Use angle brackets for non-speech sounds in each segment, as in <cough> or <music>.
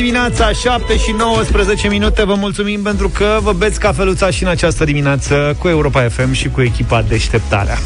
dimineața, 7 și 19 minute Vă mulțumim pentru că vă beți cafeluța și în această dimineață Cu Europa FM și cu echipa Deșteptarea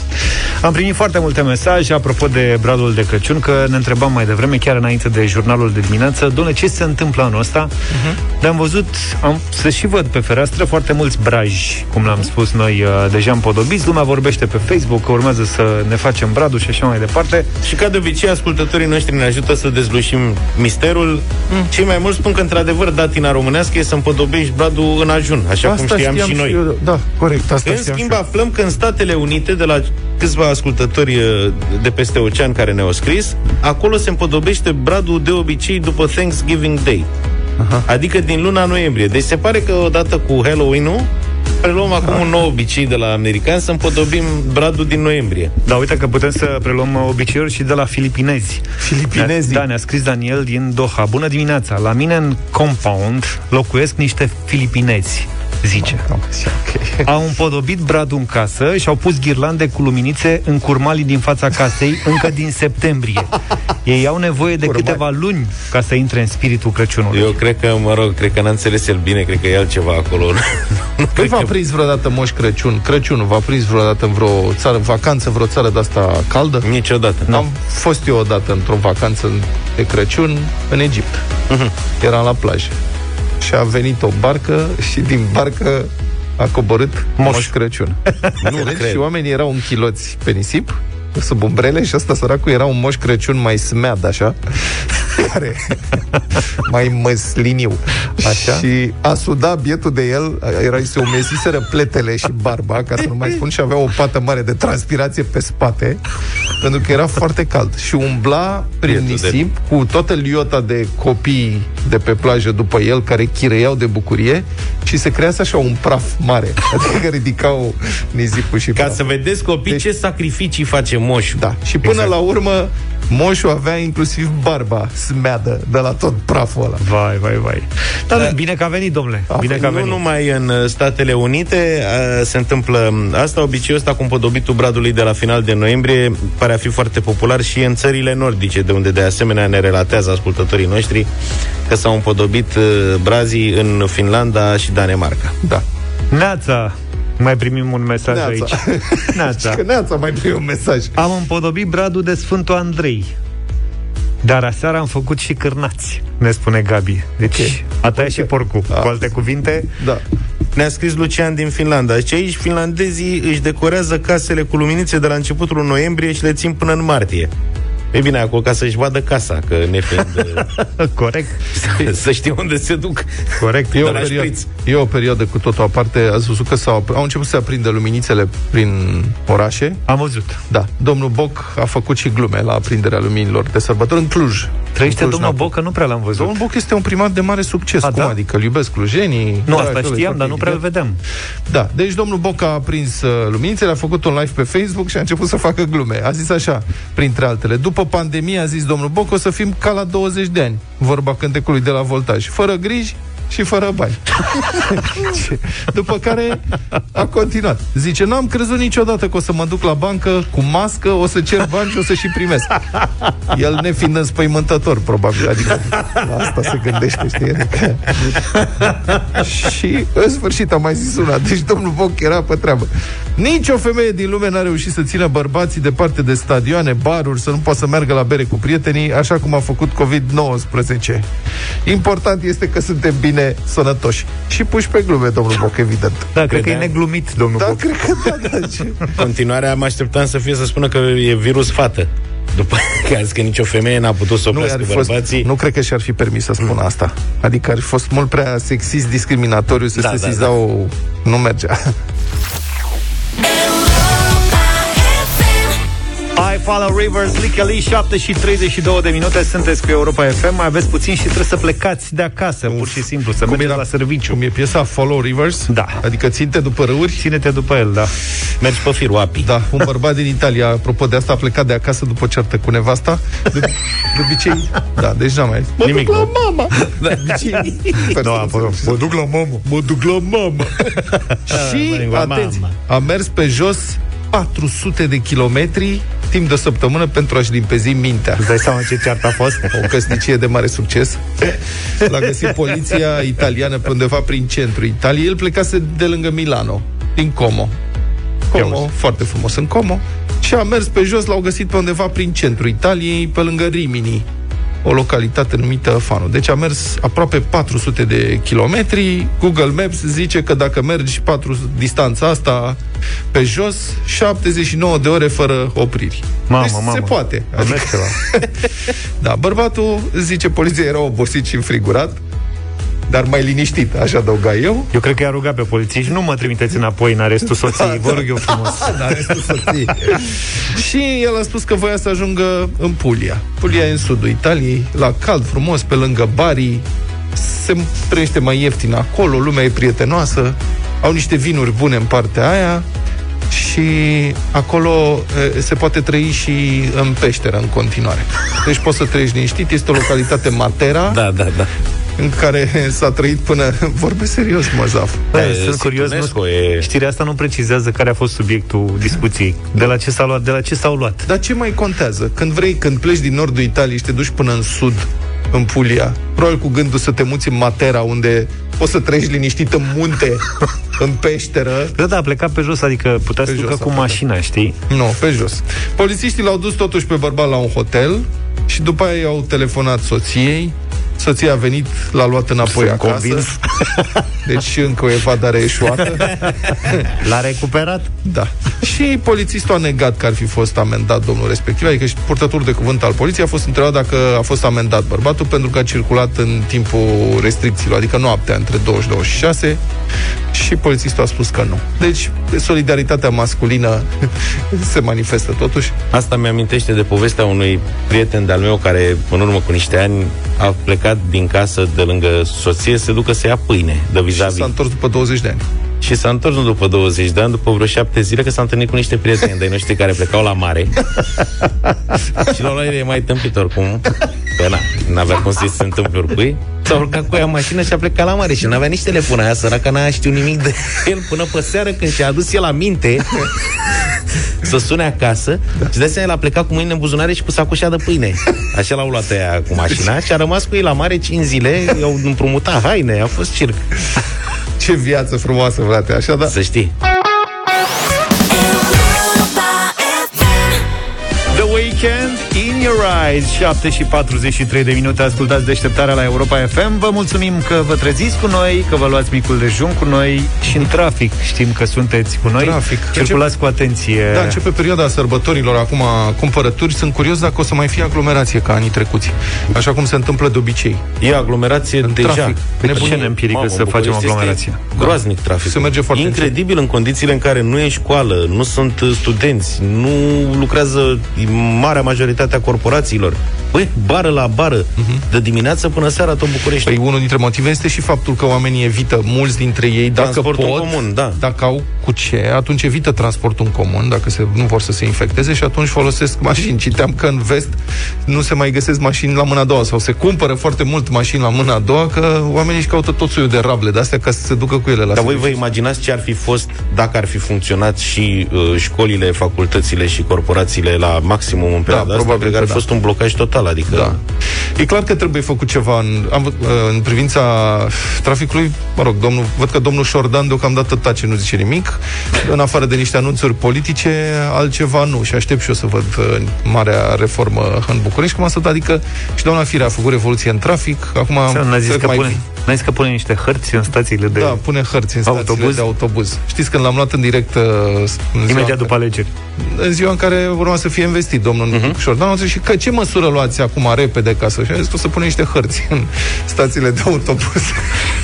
Am primit foarte multe mesaje Apropo de bradul de Crăciun Că ne întrebam mai devreme, chiar înainte de jurnalul de dimineață Doamne, ce se întâmplă anul ăsta? Uh-huh. De-am văzut, am, să și văd pe fereastră Foarte mulți braji, cum l-am spus noi uh, Deja împodobiți, lumea vorbește pe Facebook Că urmează să ne facem bradul și așa mai departe Și ca de obicei, ascultătorii noștri ne ajută să dezlușim misterul mm. Cei mai mulți spun că, într-adevăr, datina românească e să împodobești bradul în ajun, așa asta cum știam, știam și noi. Și eu, da, corect, asta În schimb, aflăm că în Statele Unite, de la câțiva ascultători uh, de peste ocean care ne-au scris, acolo se împodobește bradul de obicei după Thanksgiving Day. Aha. Adică din luna noiembrie. Deci se pare că odată cu Halloween-ul preluăm acum un nou obicei de la americani să împodobim bradul din noiembrie. Da, uite că putem să preluăm obiceiuri și de la filipinezi. Filipinezi? Da, ne-a scris Daniel din Doha. Bună dimineața! La mine în compound locuiesc niște filipinezi <laughs> zice. Okay. Au împodobit bradul în casă și au pus ghirlande cu luminițe în curmalii din fața casei încă din septembrie. Ei au nevoie de Curmali. câteva luni ca să intre în spiritul Crăciunului. Eu cred că, mă rog, cred că n-a înțeles el bine, cred că e altceva acolo. <laughs> Păi v-a că... prins vreodată Moș Crăciun? Crăciunul v-a prins vreodată în vreo țară, vacanță, vreo țară de asta caldă? Niciodată. Am fost eu odată într-o vacanță de Crăciun în Egipt. Uh-huh. Eram la plajă și a venit o barcă și din barcă a coborât Moș, Moș Crăciun. <laughs> nu cred. Și oamenii erau închiloți pe nisip sub umbrele și ăsta săracul era un moș Crăciun mai smead, așa, <laughs> care mai măsliniu. Așa? Și a sudat bietul de el, era se umesiseră pletele și barba, ca să nu mai spun, și avea o pată mare de transpirație pe spate, pentru că era foarte cald. Și umbla prin bietul nisip de... cu toată liota de copii de pe plajă după el, care chireiau de bucurie și se crease așa un praf mare, <laughs> adică ridicau nisipul și Ca praf. să vedeți copii deci... ce sacrificii face moșul. Da. Și până exact. la urmă, moșul avea inclusiv barba smeadă de la tot praful ăla. Vai, vai, vai. Dar da, bine că a venit, domnule. A bine că a venit. Nu numai în uh, Statele Unite a, se întâmplă asta, obiceiul ăsta cu împodobitul bradului de la final de noiembrie pare a fi foarte popular și în țările nordice, de unde de asemenea ne relatează ascultătorii noștri că s-au împodobit uh, brazii în Finlanda și Danemarca. Da. Neața, mai primim un mesaj Neața. aici. <laughs> Neața. că Neața mai primim un mesaj. Am împodobit bradul de Sfântul Andrei. Dar aseară am făcut și cârnați, ne spune Gabi. Deci okay. a tăiat okay. și porcul. A. Cu alte cuvinte, da. Ne-a scris Lucian din Finlanda. Deci aici finlandezii își decorează casele cu luminițe de la începutul noiembrie și le țin până în martie. E bine, acolo ca să-și vadă casa, că ne fiind... <laughs> Corect. Să, să știe unde se duc. Corect. E o, perioadă, e o perioadă cu totul aparte. Ați văzut că s-au, au început să aprindă luminițele prin orașe. Am văzut. Da. Domnul Boc a făcut și glume la aprinderea luminilor de sărbători în Cluj. Trăiește Cluj, domnul Boc, că nu prea l-am văzut. Domnul Boc este un primat de mare succes. A, Cum da? adică? Îl iubesc clujenii. Nu, asta știam, dar nu prea îl vedem. Da. Deci domnul Boc a aprins uh, luminițele, a făcut un live pe Facebook și a început să facă glume. A zis așa, printre altele. După pandemie, a zis domnul Boc, o să fim ca la 20 de ani. Vorba cântecului de la voltaj. Fără griji, și fără bani. <laughs> După care a continuat. Zice, n-am crezut niciodată că o să mă duc la bancă cu mască, o să cer bani și o să și primesc. El nefiind înspăimântător, probabil. Adică la asta se gândește, știi? Adică... și în sfârșit a mai zis una. Deci domnul Boc era pe treabă. Nici o femeie din lume n-a reușit să țină bărbații departe de stadioane, baruri, să nu poată să meargă la bere cu prietenii, așa cum a făcut COVID-19. Important este că suntem bine bine sănătoși. Și puși pe glume, domnul Boc, evident. Da, cred că e neglumit, domnul da, Boc. cred că da, da. Ce... <laughs> Continuarea mă așteptam să fie să spună că e virus fată. După <laughs> că a zis că nicio femeie n-a putut să oprească nu, fost, bărbații. Nu cred că și-ar fi permis să spună mm. asta. Adică ar fi fost mult prea sexist, discriminatoriu să da, se da, sizau... Da. Nu mergea. <laughs> I Follow Rivers, Lickely, 7 și 32 de minute. Sunteți cu Europa FM Mai aveți puțin și trebuie să plecați de acasă Uf. Pur și simplu, să cum mergeți era, la serviciu. Cum e piesa Follow Rivers? Da. Adică ținte după râuri? Ține-te după el, da. Mergi pe firul apii Da, un bărbat din Italia, apropo de asta A plecat de acasă după certă cu nevasta. De, de obicei, da, deci n-am mai Mă Nimic, duc la mama. Da. De obicei. <laughs> No, Mă duc la mama Mă duc la mama <laughs> Și, atenție, a mers pe jos 400 de kilometri timp de o săptămână pentru a-și limpezi mintea. Îți dai seama ce ceartă a fost? O căsnicie de mare succes. L-a găsit poliția italiană pe undeva prin centrul Italiei. El plecase de lângă Milano, din Como. Como, foarte frumos în Como. Și a mers pe jos, l-au găsit pe undeva prin centrul Italiei, pe lângă Rimini, o localitate numită Fano. Deci a mers aproape 400 de kilometri. Google Maps zice că dacă mergi 4 distanța asta pe jos, 79 de ore fără opriri. Mamă, deci mamă. se poate. Adică... <laughs> da, bărbatul, zice poliția, era obosit și înfrigurat, dar mai liniștit, aș adăuga eu. Eu cred că i-a rugat pe polițiști, nu mă trimiteți înapoi în arestul <laughs> soției, vă rog eu frumos. <laughs> da, restul soției. și el a spus că voia să ajungă în Puglia. Puglia e în sudul Italiei, la cald, frumos, pe lângă Bari, se trăiește mai ieftin acolo, lumea e prietenoasă, au niște vinuri bune în partea aia și acolo e, se poate trăi și în peșteră în continuare. Deci poți să trăiești liniștit, este o localitate Matera, Da, da, da. În care s-a trăit până... Vorbesc serios, mă, Zaf. Da, Da, sunt curios, Situnescu nu, e- știrea asta nu precizează care a fost subiectul discuției. De la ce s-a luat, de la ce s-au luat. Dar ce mai contează? Când vrei, când pleci din nordul Italiei și te duci până în sud, în Puglia, probabil cu gândul să te muți în Matera, unde poți să treci liniștit în munte, <laughs> în peșteră. Da, da, a plecat pe jos, adică putea să Pe ducă jos a cu plecat. mașina, știi? Nu, pe jos. Polițiștii l-au dus totuși pe bărbat la un hotel și după aia i-au telefonat soției. Soția a venit, l-a luat înapoi Sunt acasă. convins. <laughs> Deci încă o evadare eșuată. <laughs> L-a recuperat? Da. Și polițistul a negat că ar fi fost amendat domnul respectiv, adică și purtătorul de cuvânt al poliției a fost întrebat dacă a fost amendat bărbatul pentru că a circulat în timpul restricțiilor, adică noaptea între 20 și 26 și polițistul a spus că nu. Deci solidaritatea masculină <laughs> se manifestă totuși. Asta mi-amintește de povestea unui prieten de-al meu care, în urmă cu niște ani, a plecat din casă de lângă soție să se ducă să ia pâine de Și vis-a-vis. s-a întors după 20 de ani. Și s-a întors nu după 20 de ani, după vreo 7 zile, că s-a întâlnit cu niște prieteni de noștri care plecau la mare. și la luat e mai tâmpit oricum. Că na, n-avea cum să se întâmple oricui. S-a urcat cu ea în mașină și a plecat la mare și n-avea nici telefon aia, săraca n-a știut nimic de el până pe seară când și-a adus el aminte să sune acasă da. și de asemenea el a plecat cu mâinile în buzunare și cu sacoșa de pâine. Așa l-au luat ea cu mașina și a rămas cu ei la mare 5 zile, i-au împrumutat haine, a fost circ. Ce viață frumoasă, frate, așa da. Să știi. In Your Eyes 7 și 43 de minute Ascultați deșteptarea la Europa FM Vă mulțumim că vă treziți cu noi Că vă luați micul dejun cu noi Și în trafic știm că sunteți cu noi Trafic. Circulați cu atenție Da, începe perioada sărbătorilor, acum cumpărături. Sunt curios dacă o să mai fie aglomerație ca anii trecuți. Așa cum se întâmplă de obicei. E aglomerație În deja. trafic. Pe Nebunie. ce ne împirică Mamă, să în facem București aglomerație? este Groaznic trafic. Se merge foarte Incredibil în condițiile în care nu e școală, nu sunt uh, studenți, nu lucrează marea majoritate a corporațiilor. Băi, bară la bară, de dimineață până seara tot București. Păi unul dintre motive este și faptul că oamenii evită, mulți dintre ei, dacă Transportul pot, în comun, da. dacă au cu ce, atunci evită transportul în comun, dacă se, nu vor să se infecteze și atunci folosesc mașini. Citeam că în vest nu se mai găsesc mașini la mâna a doua sau se cumpără foarte mult mașini la mâna a doua că oamenii își caută tot soiul de rable de astea ca să se ducă cu ele la Dar voi vă serviciu. imaginați ce ar fi fost dacă ar fi funcționat și uh, școlile, facultățile și corporațiile la maximum în perioada asta? probabil Cred că că ar fi da. fost un blocaj total, adică... Da. E clar că trebuie făcut ceva în, am, văd- în privința traficului. Mă rog, domnul, văd că domnul Șordan deocamdată tace, nu zice nimic. În afară de niște anunțuri politice, altceva nu. Și aștept și eu să văd uh, marea reformă în București. Cum a stat, adică și doamna Firea a făcut revoluție în trafic. Acum N-a zis, cred că mai pune, fi- n-a zis că pune niște hărți în stațiile de... Da, pune hărți în stațiile Autobuz? de autobuz. Știți când l-am luat în direct uh, în ziua Imediat în după alegeri. în ziua în care urma să fie investit domnul uh-huh. Șordan, am zis și că ce măsură luați acum repede ca să... Și am zis că o să pune niște hărți în stațiile de autobuz.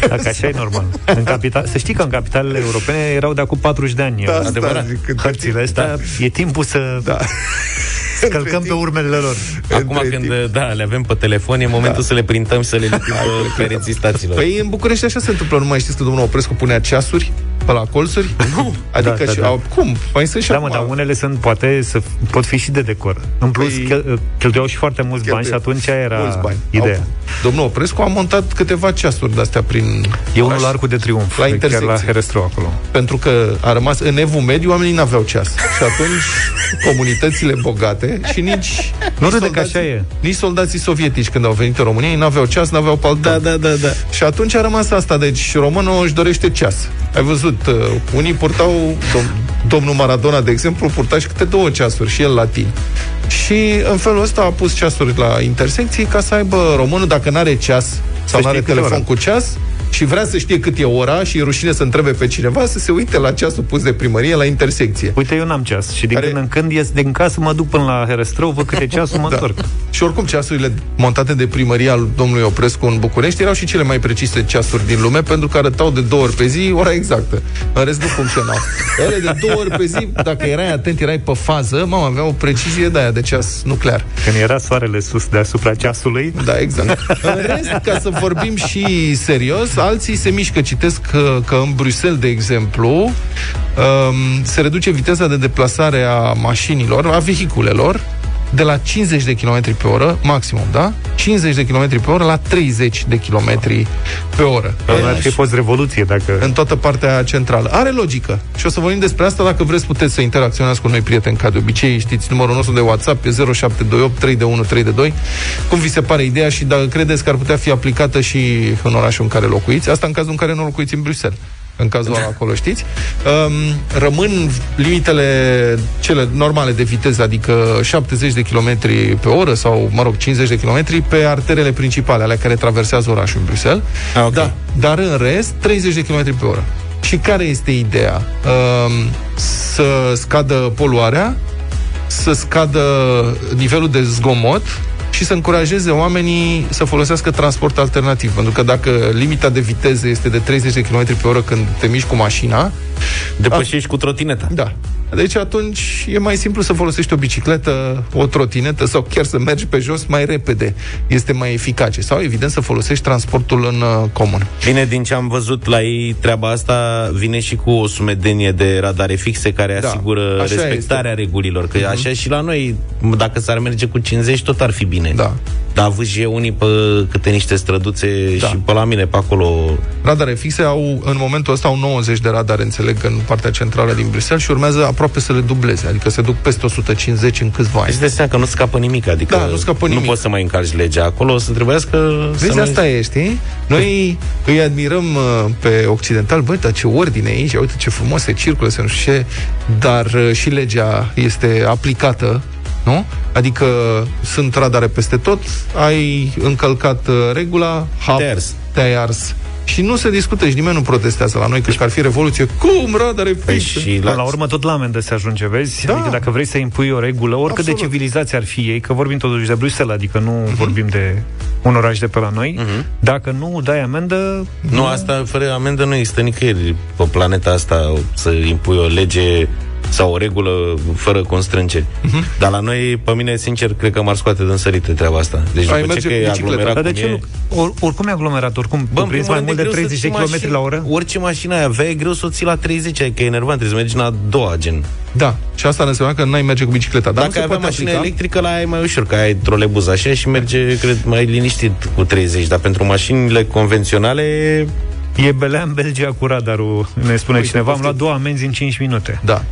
Dacă așa e normal. În capital, să știi că în capitalele europene erau de acum 40 de ani. Da, asta adevărat. zic, când- Hărțile astea, e timpul să Da. Scălcăm pe urmele lor. Acum Între când timp. da, le avem pe telefon, e momentul să le printăm și să le lipim pe pereții stațiilor. Păi în București așa se întâmplă, nu mai știți că domnul Oprescu punea ceasuri pe la colțuri? <laughs> Nu. Adică Da, da, și, da. au- cum? Mai sunt și Da, acum. mă, dar unele sunt, poate, să, pot fi și de decor. În plus, Păi- chel, cheltuiau și foarte mulți bani și Cheltuie. atunci aia era Mulți bani. ideea. Au, domnul Oprescu a montat câteva ceasuri de-astea prin E unul oraș, la Arcul de Triumf, La chiar la intersecție. Herăstrău acolo. pentru că a rămas în evul mediu, oamenii n-aveau ceas. Și atunci <laughs> comunitățile bogate și nici Nu nici râde că așa e. Nici soldații sovietici când au venit în România, ei n-aveau ceas, n-aveau palton. Da, da, da, da. Și atunci a rămas asta, deci românul își dorește ceas. Ai văzut, uh, unii purtau, dom- domnul Maradona, de exemplu, purta și câte două ceasuri, și el latin. Și în felul ăsta a pus ceasuri la intersecții ca să aibă românul, dacă n-are ceas sau știe n-are câte telefon ora. cu ceas, și vrea să știe cât e ora și e rușine să întrebe pe cineva, să se uite la ceasul pus de primărie la intersecție. Uite, eu n-am ceas și din Care- când în când ies din casă, mă duc până la Herăstrău, văd câte <laughs> ceasul, mă Da. întorc. Și oricum ceasurile montate de primăria al domnului Oprescu în București erau și cele mai precise ceasuri din lume pentru că arătau de două ori pe zi ora exactă. În rest nu funcționau. Ele de două ori pe zi, dacă erai atent, erai pe fază, mama avea o precizie de aia de ceas nuclear. Când era soarele sus deasupra ceasului, Da, exact. În rest, ca să vorbim și serios, alții se mișcă. Citesc că, că în Bruxelles, de exemplu, um, se reduce viteza de deplasare a mașinilor, a vehiculelor, de la 50 de km pe oră, maximum, da? 50 de km pe oră la 30 de km pe oră. ar fi fost revoluție dacă... În toată partea centrală. Are logică. Și o să vorbim despre asta. Dacă vreți, puteți să interacționați cu noi, prieteni, ca de obicei. Știți, numărul nostru de WhatsApp e 0728 3 3 de 2. Cum vi se pare ideea și dacă credeți că ar putea fi aplicată și în orașul în care locuiți? Asta în cazul în care nu locuiți în Bruxelles în cazul ăla acolo, știți? Um, rămân limitele cele normale de viteză, adică 70 de km pe oră sau, mă rog, 50 de km pe arterele principale, ale care traversează orașul în Bruxelles. Ah, ok. Da, dar în rest, 30 de km pe oră. Și care este ideea? Um, să scadă poluarea, să scadă nivelul de zgomot și să încurajeze oamenii să folosească transport alternativ. Pentru că dacă limita de viteză este de 30 de km pe oră când te miști cu mașina, Depășești cu trotineta. da. Deci atunci e mai simplu să folosești o bicicletă, o trotinetă sau chiar să mergi pe jos mai repede. Este mai eficace. Sau, evident, să folosești transportul în uh, comun. Bine, din ce am văzut la ei, treaba asta vine și cu o sumedenie de radare fixe care Da, asigură așa respectarea regulilor. Că așa și la noi, dacă s-ar merge cu 50, tot ar fi bine. Da. Dar vâjie unii pe câte niște străduțe Da. și pe la mine, pe acolo... Radare fixe au, în momentul ăsta, au 90 de radare, înțeleg, în partea centrală din Bruxelles și urmează aproape să le dubleze, adică se duc peste 150 în câțiva ani. Îți dai seama că nu scapă nimic, adică Da, nu scapă nimic. nu poți să mai încalci legea acolo, o să trebuiască să Vezi, mai- asta e, știi? Noi îi admirăm uh, pe occidental, băi, dar ce ordine e aici, uite ce frumos se circulă, să nu știu ce, dar uh, și legea este aplicată, nu? Adică sunt radare peste tot, ai încălcat uh, regula, hap, Te-ai ars. te-ai ars. Și nu se discută și nimeni nu protestează la noi, că ar fi revoluție. Cum radare Păi fixe? și Până la... la urmă tot la amendă se ajunge, vezi? Da. Adică dacă vrei să impui o regulă, oricât Absolut. de civilizație ar fi ei, că vorbim totuși de Bruxelles, adică nu vorbim de un oraș de pe la noi, dacă nu dai amendă, Nu, asta fără amendă nu există nicăieri pe planeta asta să impui o lege sau o regulă fără constrângeri. Uh-huh. Dar la noi, pe mine, sincer, cred că m-ar scoate din sărite treaba asta. Deci Ai după merge ce că cu e bicicleta. aglomerat dar de cum ce e, nu? Or, oricum e aglomerat, oricum Bă, Bă, în prins primul mai rând, mult e de greu să 30 de ții km la oră? Orice mașină ai avea, e greu să o ții la 30, adică e enervant, trebuie să mergi în a doua, gen. Da, și asta înseamnă că n-ai merge cu bicicleta. Dar Dacă nu ai se avea poate mașină aplica. electrică, la aia e mai ușor, că ai trolebuz așa și merge, cred, mai liniștit cu 30, dar pentru mașinile convenționale E belea în Belgia cu radarul, ne spune Uite, cineva. Am poftim. luat două amenzi în 5 minute. Da.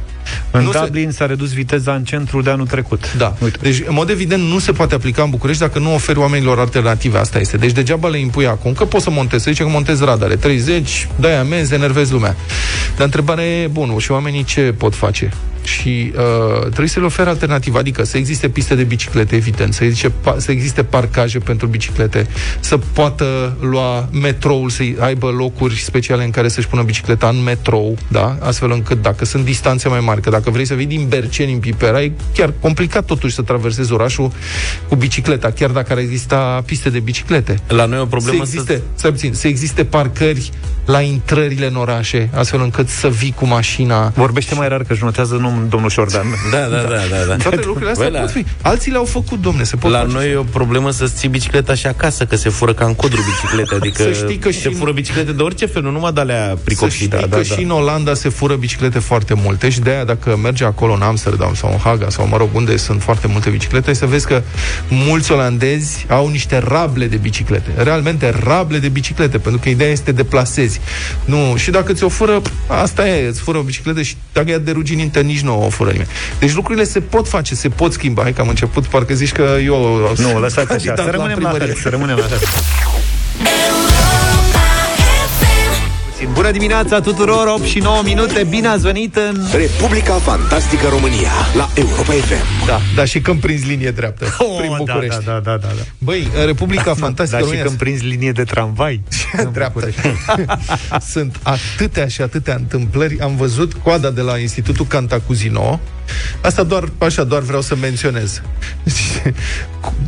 În Nu se- Dublin s-a redus viteza în centru de anul trecut. Da. Uite. Deci, în mod evident, nu se poate aplica în București dacă nu oferi oamenilor alternative. Asta este. Deci, degeaba le impui acum că poți să montezi. Să zice că montezi radare. 30, dai amenzi, enervezi lumea. Dar întrebarea e, bun, și oamenii ce pot face? Și uh, trebuie să le ofere alternativă, adică să existe piste de biciclete, evident, să existe, pa- să existe parcaje pentru biciclete, să poată lua metroul, să aibă locuri speciale în care să-și pună bicicleta în metrou, da? astfel încât dacă sunt distanțe mai mari, că dacă vrei să vii din Berceni în Pipera, e chiar complicat totuși să traversezi orașul cu bicicleta, chiar dacă ar exista piste de biciclete. la noi e o Să problemă existe, să... puțin, să existe parcări la intrările în orașe, astfel încât să vii cu mașina Vorbește mai rar că își notează numărul domnul Șordan. Da, da, da, da. da. Toate lucrurile astea Bă, pot fi. Alții le-au făcut, domne, se pot La face. noi e o problemă să-ți ții bicicleta și acasă, că se fură ca în codru biciclete. <laughs> Adică Să știi că se și- fură biciclete de orice fel, nu numai de alea Să știi pricopsite. că Da, da, și în Olanda se fură biciclete foarte multe și de-aia dacă mergi acolo în Amsterdam sau în Haga sau, mă rog, unde sunt foarte multe biciclete, să vezi că mulți olandezi au niște rable de biciclete. Realmente rable de biciclete, pentru că ideea este să te deplasezi. Nu, și dacă ți-o fură, asta e, îți fură o bicicletă și dacă ea de ruginită, nici nu o fură nimeni. Deci lucrurile se pot face, se pot schimba. Hai că am început, parcă zici că eu... Nu, lăsați <laughs> așa, candidat să rămânem la primărie. fel, să rămânem la fel. Bună dimineața tuturor, 8 și 9 minute, bine ați venit în... Republica Fantastică România la Europa FM. Da, da, și când prinzi linie dreaptă <laughs> prin da, București. da, da, da, da, da. Băi, în Republica <laughs> Fantastică Dar și România când prinzi linie de tramvai. <laughs> dreaptă. Sunt atâtea și atâtea întâmplări. Am văzut coada de la Institutul Cantacuzino. Asta doar, așa, doar vreau să menționez.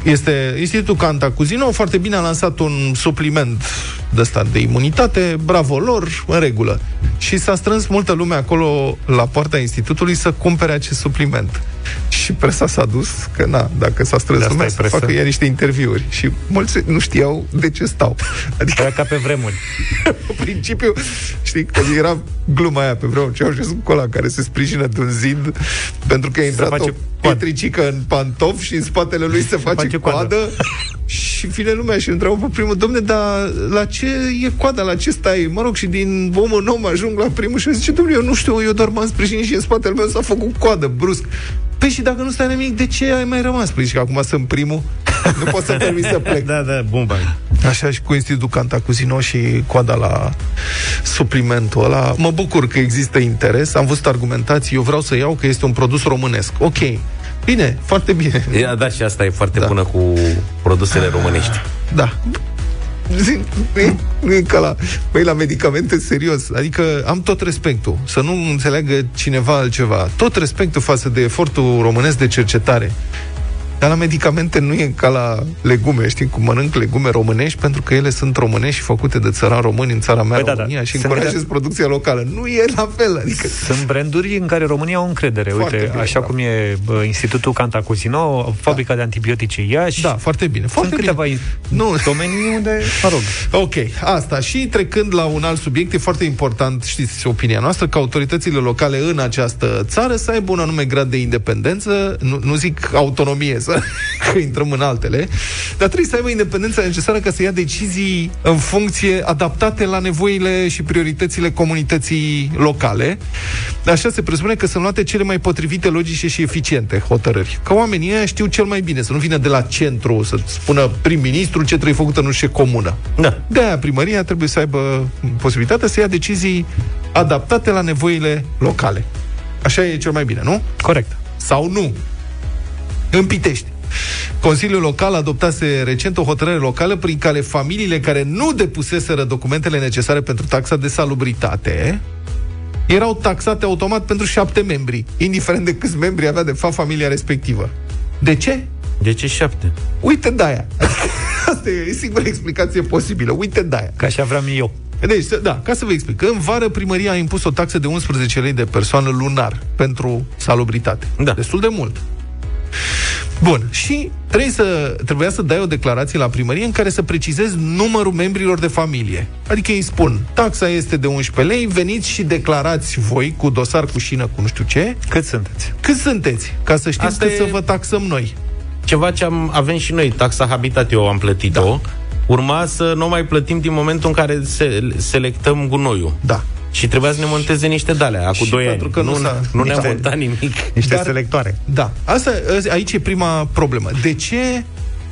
Este Institutul Cantacuzino, foarte bine a lansat un supliment de stat de imunitate, bravo lor, în regulă. Și s-a strâns multă lume acolo la poarta institutului să cumpere acest supliment. Și presa s-a dus că, na, dacă s-a strâns De asta lumea, e să presă. facă ea niște interviuri. Și mulți nu știau de ce stau. Adică <laughs> Era ca pe vremuri. <laughs> în principiu, știi, că era gluma aia pe vreo ce au și sunt cola care se sprijină de un zid pentru că a intrat face o pietricică în pantof și în spatele lui se face, face coadă. coadă. <laughs> și vine lumea și întreabă pe primul, domne, dar la ce e coada, la ce stai? Mă rog, și din om în om ajung la primul și zice, domnule, eu nu știu, eu doar m-am sprijinit și în spatele meu s-a făcut coadă, brusc. Păi și dacă nu stai nimic, de ce ai mai rămas? Păi și că acum sunt primul, <laughs> nu pot să permit să plec. Da, da, bun bani. Așa și cu Institutul Cantacuzino și coada la suplimentul ăla. Mă bucur că există interes, am văzut argumentații, eu vreau să iau că este un produs românesc. Ok, bine, foarte bine. Ia, da, și asta e foarte Da. bună cu produsele românești. Da. Nu e- Nu e ca la, băi, la medicamente serios. Adică am tot respectul. Să nu înțeleagă cineva altceva. Tot respectul față de efortul românesc de cercetare. Dar la medicamente nu e ca la legume, știi, cum mănânc legume românești, pentru că ele sunt românești și făcute de țărani români în țara mea, Păi da, România, da. și Sunt încurajez producția locală. Nu e la fel, adică... Sunt branduri în care România au încredere. Foarte Uite, bine, așa da. cum e bă, Institutul Cantacuzino, fabrica de antibiotice Iași. Da, foarte bine. Foarte Sunt câteva bine. nu. Nu. domenii unde, mă rog, Ok, asta. Și trecând la un alt subiect, e foarte important, știți opinia noastră, că autoritățile locale în această țară să aibă un anume grad de independență, nu, nu zic autonomie, să, <laughs> că intrăm în altele, dar trebuie să aibă independența necesară ca să ia decizii în funcție adaptate la nevoile și prioritățile comunității locale. Așa se presupune că sunt luate cele mai potrivite, logice și eficiente hotărâri. Că oamenii ăia știu cel mai bine, să nu vină de la centru să spună prim-ministru ce trebuie făcută nu știu ce comună. Da. De-aia primăria trebuie să aibă posibilitatea să ia decizii adaptate la nevoile locale. Așa e cel mai bine, nu? corect. Sau nu? În Pitești. Consiliul Local adoptase recent o hotărâre locală prin care familiile care nu depuseseră documentele necesare pentru taxa de salubritate erau taxate automat pentru șapte membri, indiferent de câți membri avea de fapt familia respectivă. De ce? De ce șapte? Uite de-aia. <laughs> Asta e singura explicație posibilă. Uite de-aia. Ca așa vreau eu. Deci, să- da, ca să vă explic. În vară, primăria a impus o taxă de 11 lei de persoană lunar pentru salubritate. Da. Destul de mult. Bun, și trebuie să, trebuia să dai o declarație la primărie în care să precizezi numărul membrilor de familie. Adică îi spun, taxa este de 11 lei, veniți și declarați voi cu dosar, cu șină, cu nu știu ce, Cât sunteți? cât sunteți, ca să știți Asta cât e- să vă taxăm noi. Ceva ce am, avem și noi, taxa habitat, eu am plătit-o. Urma să nu mai plătim din momentul în care se, selectăm gunoiul. Da. Și trebuia să ne monteze niște dale, acum Și 2 ani. pentru că nu nu, s-a- nu ne-a niște- montat nimic. Niște Dar- selectoare. Da. Asta, aici e prima problemă. De ce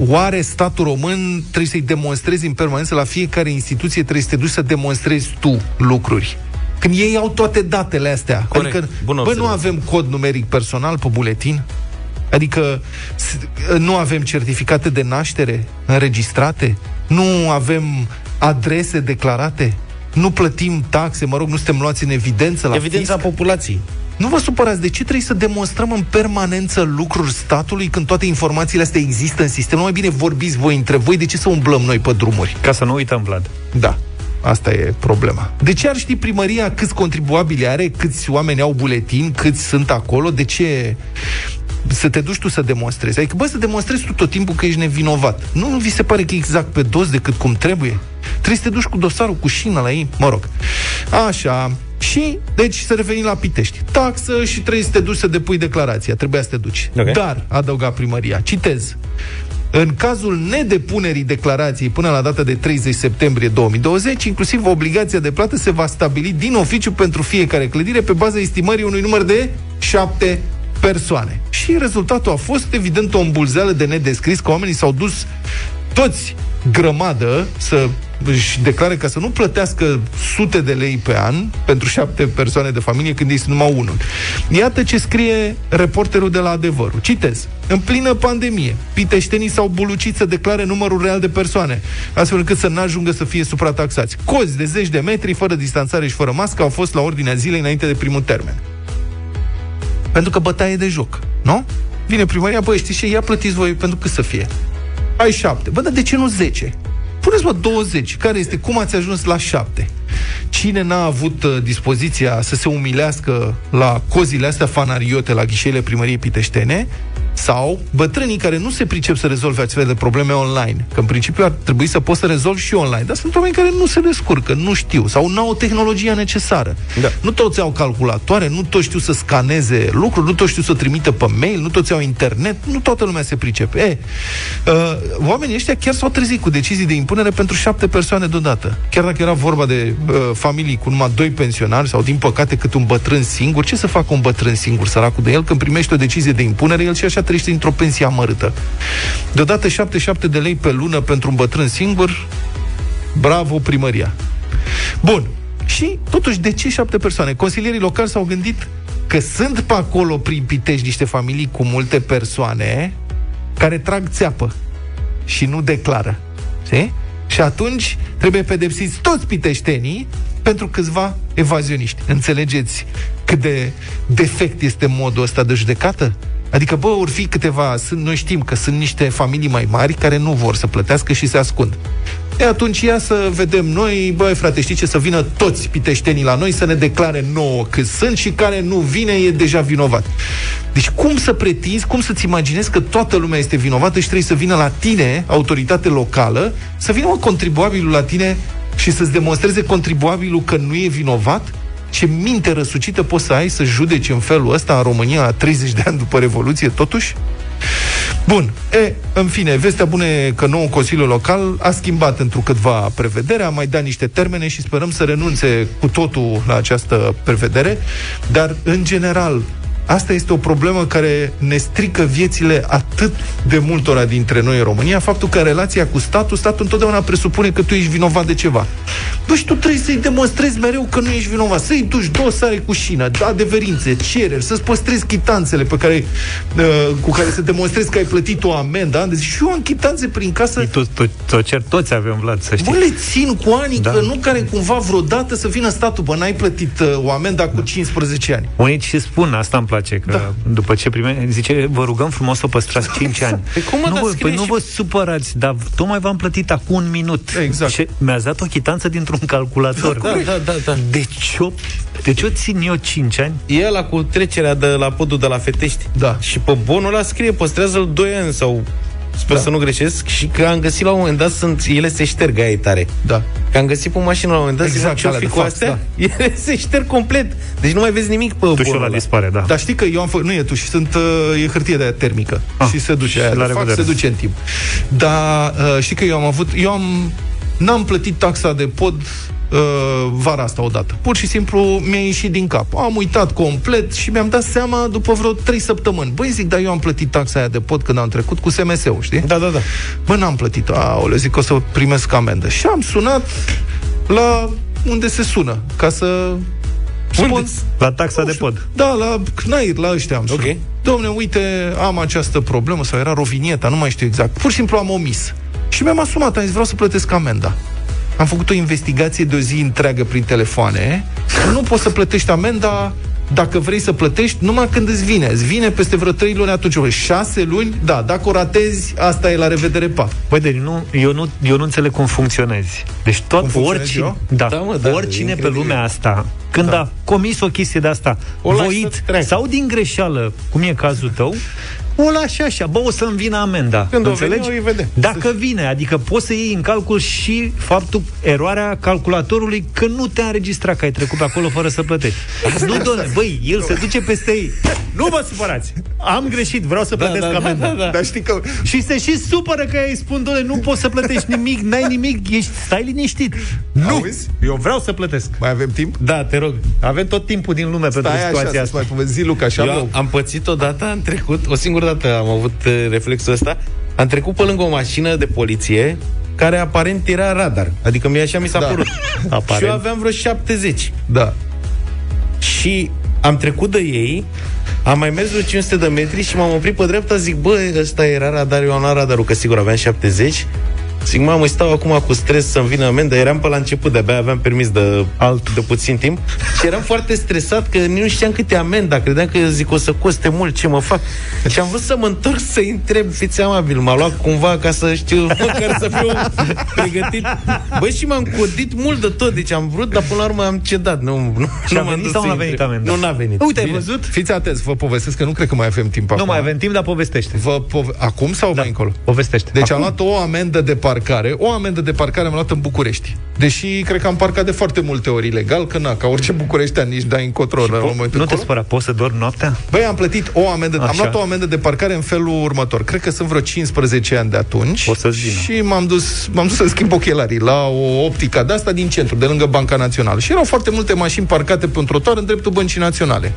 oare statul român trebuie să-i demonstrezi în permanență la fiecare instituție, trebuie să te duci să demonstrezi tu lucruri? Când ei au toate datele astea. Corect. Adică, Bună bă, nu observație. avem cod numeric personal pe buletin? Adică s- nu avem certificate de naștere înregistrate? Nu avem adrese declarate? Nu plătim taxe, mă rog, nu suntem luați în evidență la Evidența fisc? populației. Nu vă supărați, de ce trebuie să demonstrăm în permanență lucruri statului când toate informațiile astea există în sistem? Nu mai bine vorbiți voi între voi, de ce să umblăm noi pe drumuri? Ca să nu uităm, Vlad. Da. Asta e problema. De ce ar ști primăria câți contribuabili are, câți oameni au buletin, câți sunt acolo? De ce să te duci tu să demonstrezi? Adică, bă, să demonstrezi tu tot timpul că ești nevinovat. Nu vi se pare că e exact pe dos decât cum trebuie? Trebuie să te duci cu dosarul, cu șina la ei? Mă rog. Așa, și, deci, să revenim la Pitești. Taxă și trebuie să te duci să depui declarația. Trebuia să te duci. Ok. Dar, adăuga primăria, citez, în cazul nedepunerii declarației până la data de 30 septembrie 2020, inclusiv obligația de plată se va stabili din oficiu pentru fiecare clădire pe baza estimării unui număr de 7 persoane. Și rezultatul a fost, evident, o îmbulzeală de nedescris, că oamenii s-au dus toți grămadă să își declare ca să nu plătească sute de lei pe an pentru șapte persoane de familie când este numai unul. Iată ce scrie reporterul de la Adevărul. Citez. În plină pandemie, piteștenii s-au bulucit să declare numărul real de persoane, astfel încât să n-ajungă să fie suprataxați. Cozi de zeci de metri, fără distanțare și fără mască, au fost la ordinea zilei înainte de primul termen. Pentru că bătaie de joc, nu? Vine primăria, băi, știți ce, ia plătiți voi pentru cât să fie. Ai șapte. Bă, dar de ce nu 10? Puneți, mă, 20. Care este? Cum ați ajuns la 7? Cine n-a avut uh, dispoziția să se umilească la cozile astea fanariote la ghișeile primăriei piteștene, sau bătrânii care nu se pricep să rezolve astfel de probleme online, că în principiu ar trebui să poți să rezolvi și online, dar sunt oameni care nu se descurcă, nu știu, sau nu au tehnologia necesară. Da. Nu toți au calculatoare, nu toți știu să scaneze lucruri, nu toți știu să trimită pe mail, nu toți au internet, nu toată lumea se pricepe. E, uh, oamenii ăștia chiar s-au trezit cu decizii de impunere pentru șapte persoane deodată. Chiar dacă era vorba de uh, familii cu numai doi pensionari sau, din păcate, cât un bătrân singur, ce să facă un bătrân singur, săracul de el, când primește o decizie de impunere, el și așa trăiește într-o pensie amărâtă. Deodată 77 de lei pe lună pentru un bătrân singur, bravo primăria. Bun. Și, totuși, de ce șapte persoane? Consilierii locali s-au gândit că sunt pe acolo prin Pitești niște familii cu multe persoane care trag țeapă și nu declară. Știi? Și atunci trebuie pedepsiți toți piteștenii pentru câțiva evazioniști. Înțelegeți cât de defect este modul ăsta de judecată? Adică, bă, ori fi câteva, sunt, noi știm că sunt niște familii mai mari care nu vor să plătească și se ascund. E atunci ia să vedem noi, băi frate, știi ce, să vină toți piteștenii la noi să ne declare nouă cât sunt și care nu vine e deja vinovat. Deci cum să pretinzi, cum să-ți imaginezi că toată lumea este vinovată și trebuie să vină la tine, autoritate locală, să vină un contribuabilul la tine și să-ți demonstreze contribuabilul că nu e vinovat? Ce minte răsucită poți să ai să judeci în felul ăsta în România la 30 de ani după Revoluție, totuși? Bun, e, în fine, vestea bună e că nou Consiliu Local a schimbat într câtva prevederea, a mai dat niște termene și sperăm să renunțe cu totul la această prevedere, dar, în general, Asta este o problemă care ne strică viețile atât de multora dintre noi în România, faptul că relația cu statul, statul întotdeauna presupune că tu ești vinovat de ceva. Bă, și tu trebuie să-i demonstrezi mereu că nu ești vinovat, să-i duci dosare cu șină, adeverințe, cereri, să-ți păstrezi chitanțele pe care, uh, cu care să demonstrezi că ai plătit o amendă. Deci și eu am chitanțe prin casă. Tu, tu, tu cer, toți avem, Vlad, să știi. Bă, le țin cu ani, Da. că nu care cumva vreodată să vină statul, bă, n-ai plătit uh, o amendă cu 15 ani. Unii și spun, asta îmi place, că da. după ce prime, zice, vă rugăm frumos să o păstrați <laughs> 5 ani. Păi cum, mă, nu, dar vă, scrie păi nu și- vă supărați, dar tocmai v-am plătit acum un minut. Exact. Și mi-ați dat o chitanță dintr-un calculator. Da, da, da, da. De ce o, de ce o țin eu 5 ani? E ăla cu trecerea de la podul de la Fetești. Da. Și pe bonul ăla scrie, păstrează-l 2 ani sau sper Da. să nu greșesc și că am găsit la un moment dat sunt, ele se șterg, aia e tare. Da. Că am găsit pe o mașină la un moment dat, Exact, zic, ce-o alea fi de cu fax, astea? <laughs> Ele se șterg complet. Deci nu mai vezi nimic pe Tușul bonul ăla ăla. dispare, da. Dar știi că eu am făcut, nu e tuș, și sunt, uh, e hârtie de aia termică. Ah, și se duce și aia la de fax, revedere. se duce în timp. Dar uh, știi că eu am avut, eu am, n-am plătit taxa de pod uh, vara asta odată. Pur și simplu mi-a ieșit din cap. Am uitat complet și mi-am dat seama după vreo 3 săptămâni. Băi, zic, dar eu am plătit taxa aia de pod când am trecut cu SMS-ul, știi? Da, da, da. Bă, n-am plătit-o. Aoleu, zic că o să primesc amendă. Și am sunat la unde se sună, ca să spun... La taxa Nu de știu. pod. Da, la Cnair, la ăștia am sunat. Ok. Domne, uite, am această problemă, sau era rovinieta, nu mai știu exact. Pur și simplu am omis. Și mi-am asumat, am zis, vreau să plătesc amenda. Am făcut o investigație de o zi întreagă prin telefoane. Nu poți să plătești amenda dacă vrei să plătești, numai când îți vine. Îți vine peste vreo 3 luni atunci. 6 luni, da, dacă o ratezi, asta e la revedere, pa. Băi, deci nu, eu, nu, eu nu înțeleg cum funcționezi. Deci tot Cum oricine, funcționez da, Da, mă, da, oricine e pe incredibil. lumea asta, când Da. a comis o chestie de asta, O lași să voit treacă. sau din greșeală, cum e cazul tău, o lași așa, bă, o să-mi vină amenda. Când o Înțelegi? veni, o îi vedem. Dacă vine, adică poți să iei în calcul și faptul, eroarea calculatorului că nu te-a înregistrat că ai trecut pe acolo fără să plătești. nu, doamne, băi, el se duce peste ei. Nu vă supărați! Am greșit, vreau să plătesc da, da, amenda. da, da. Dar știi că Și se și supără că îi spun, doamne, nu poți să plătești nimic, n-ai nimic, ești, stai liniștit. Nu, Auzi? eu vreau să plătesc. mai avem timp? Da, te rog. Avem tot timpul din lume pentru Stai așa, situația să asta. mai povesti zi, Luca, și am Eu eu. am pățit odată în trecut, o singură dată am avut uh, reflexul ăsta, am trecut pe lângă o mașină de poliție care aparent era radar. Adică mie așa mi s-a Da. părut. Aparent. <laughs> Și eu aveam vreo 70. Da. Și am trecut de ei, am mai mers vreo 500 de metri și m-am oprit pe dreapta, zic, bă, ăsta era radar, eu am luat radarul, că sigur aveam 70. Zic, mamă, stau acum cu stres să-mi vină amendă. Eram pe la început, de-abia aveam permis de, Alt. de puțin timp. Și eram foarte stresat că nu știam câte amenda. Credeam că zic, o să coste mult, ce mă fac. Și am vrut să mă întorc să-i întreb, fiți amabil. M-a luat cumva ca să știu, măcar să fiu pregătit. Băi, și m-am codit mult de tot. Deci am vrut, dar până la urmă am cedat. Nu, nu, Și nu a m-am venit dus sau să-i n-a venit întreb. amenda? Nu, n-a venit. Uite, ai Bine. văzut? Fiți atenți, vă povestesc că nu cred că mai avem timp Nu acum. mai avem timp, dar povestește. Vă pove- acum sau Da, mai încolo? povestește. Deci Acum? am luat o amendă de parcare, o amendă de parcare am luat în București. Deși cred că am parcat de foarte multe ori ilegal, că na, ca orice bucureștean nici dai încotro la Po- momentul nu te încolo. spăra, poți să dormi noaptea? Băi, am plătit o amendă, am Așa. luat o amendă de parcare în felul următor. Cred că sunt vreo 15 ani de atunci. O să-ți vină. Și m-am dus, m-am dus să schimb ochelarii la o optică de asta din centru, de lângă Banca Națională. Și erau foarte multe mașini parcate pe un trotuar în dreptul Băncii Naționale.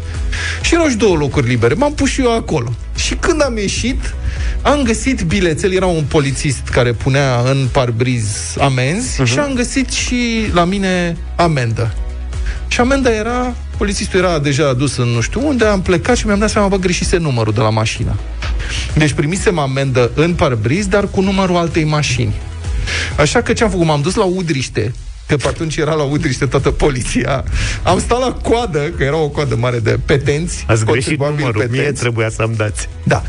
Și erau și două locuri libere. M-am pus și eu acolo. Și când am ieșit, am găsit bilețel, era un polițist care punea în parbriz amenzi uh-huh. și am găsit și la mine amendă. Și amenda era, polițistul era deja adus în nu știu unde, am plecat și mi-am dat seama, bă, greșise numărul de la mașină. Deci primisem amendă în parbriz, dar cu numărul altei mașini. Așa că ce am făcut? M-am dus la Udriște, că pe atunci era la Udriște toată poliția. Am stat la coadă, că era o coadă mare de petenți. Ați greșit contribuabili numărul, mie petenți. trebuia să-mi dați. Da.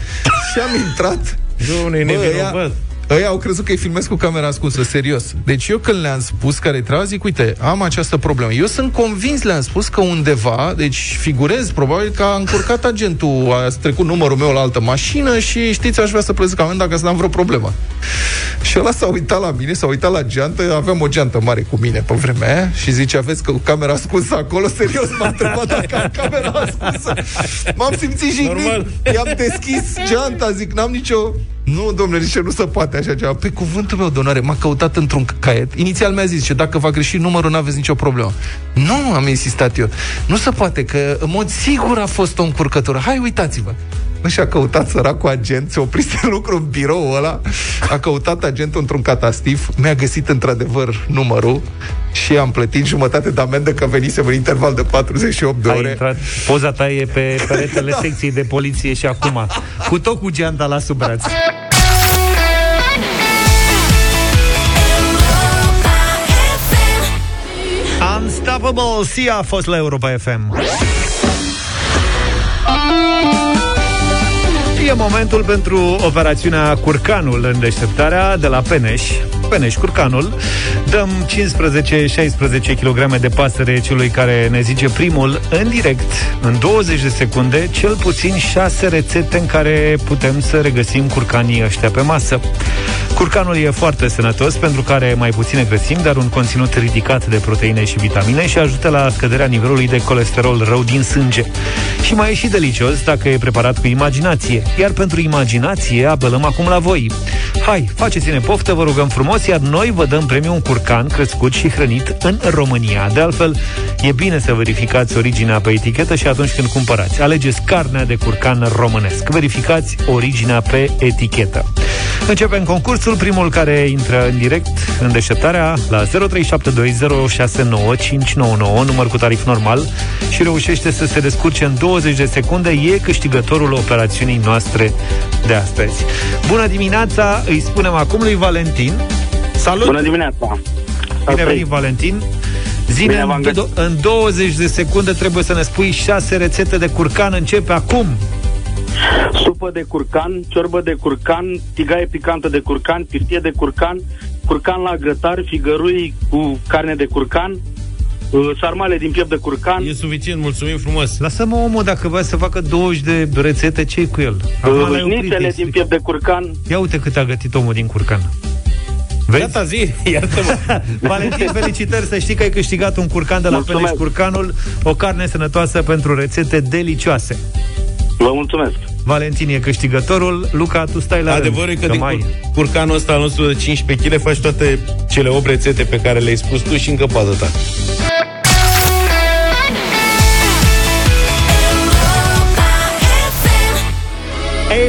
Și am intrat Doamne, e Bă, nevinovat. Ăia, ăia au crezut că îi filmez cu camera ascunsă, serios. Deci eu când le-am spus care treaba, zic, uite, am această problemă. Eu sunt convins, le-am spus că undeva, deci figurez, probabil că a încurcat agentul, a trecut numărul meu la altă mașină și știți, aș vrea să plătesc amenda ca să n-am vreo problemă. Și ăla s-a uitat la mine, s-a uitat la geantă, aveam o geantă mare cu mine pe vremea aia și zice, aveți că cu camera ascunsă acolo? Serios, m-a întrebat dacă am camera ascunsă. M-am simțit jignit, Normal. i-am deschis geanta, zic, n-am nicio... Nu, domnule, zice, nu se poate așa ceva. Pe cuvântul meu, donare, m-a căutat într-un caiet. Inițial mi-a zis, zice, dacă va greși numărul, nu aveți nicio problemă. Nu, am insistat eu. Nu se poate, că în mod sigur a fost o încurcătură. Hai, uitați-vă. Bă, și a căutat săracul agent, se oprise în lucru în birou ăla, a căutat agentul într-un catastif, mi-a găsit într-adevăr numărul și am plătit jumătate de amendă că venisem în interval de 48 de Ai ore. intrat, poza ta e pe peretele <laughs> secției de poliție și acum, cu tot cu geanta la sub braț. Unstoppable, Sia a fost la Europa FM. E momentul pentru operațiunea Curcanul în deșteptarea de la Peneș. Peneș Curcanul. Dăm 15-16 kg de pasăre celui care ne zice primul în direct, în 20 de secunde, cel puțin 6 rețete în care putem să regăsim curcanii ăștia pe masă. Curcanul e foarte sănătos pentru că are mai puține grăsimi, dar un conținut ridicat de proteine și vitamine și ajută la scăderea nivelului de colesterol rău din sânge. Și mai e și delicios dacă e preparat cu imaginație. Iar pentru imaginație apelăm acum la voi. Hai, faceți-ne poftă, vă rugăm frumos, iar noi vă dăm premiul un curcan crescut și hrănit în România. De altfel, e bine să verificați originea pe etichetă și atunci când cumpărați. Alegeți carnea de curcan românesc. Verificați originea pe etichetă. Începem concursul. Primul care intră în direct în deșteptarea la 0372069599, număr cu tarif normal și reușește să se descurce în 20 de secunde, e câștigătorul operațiunii noastre de astăzi. Bună dimineața, îi spunem acum lui Valentin. Salut! Bună dimineața! Bine venit, Valentin! Zine, în, do- în 20 de secunde trebuie să ne spui 6 rețete de curcan. Începe acum. Supă de curcan, ciorbă de curcan, tigaie picantă de curcan, piftie de curcan, curcan la grătar, figărui cu carne de curcan, uh, sarmale din piept de curcan. E suficient, mulțumim frumos. Lasă-mă omul, dacă vrea să facă 20 de rețete, ce cu el? Uh, nițele din piept de curcan. Ia uite cât a gătit omul din curcan. Vezi? Gata, zi, iartă-mă. <laughs> Valentin, felicitări, să știi că ai câștigat un curcan de la Peleș Curcanul, o carne sănătoasă pentru rețete delicioase. Vă mulțumesc. Valentin e câștigătorul, Luca, tu stai la Adevărul e că, că din mai... curcanul ăsta al nostru de 15 kg faci toate cele 8 rețete pe care le-ai spus tu și încă poate ta.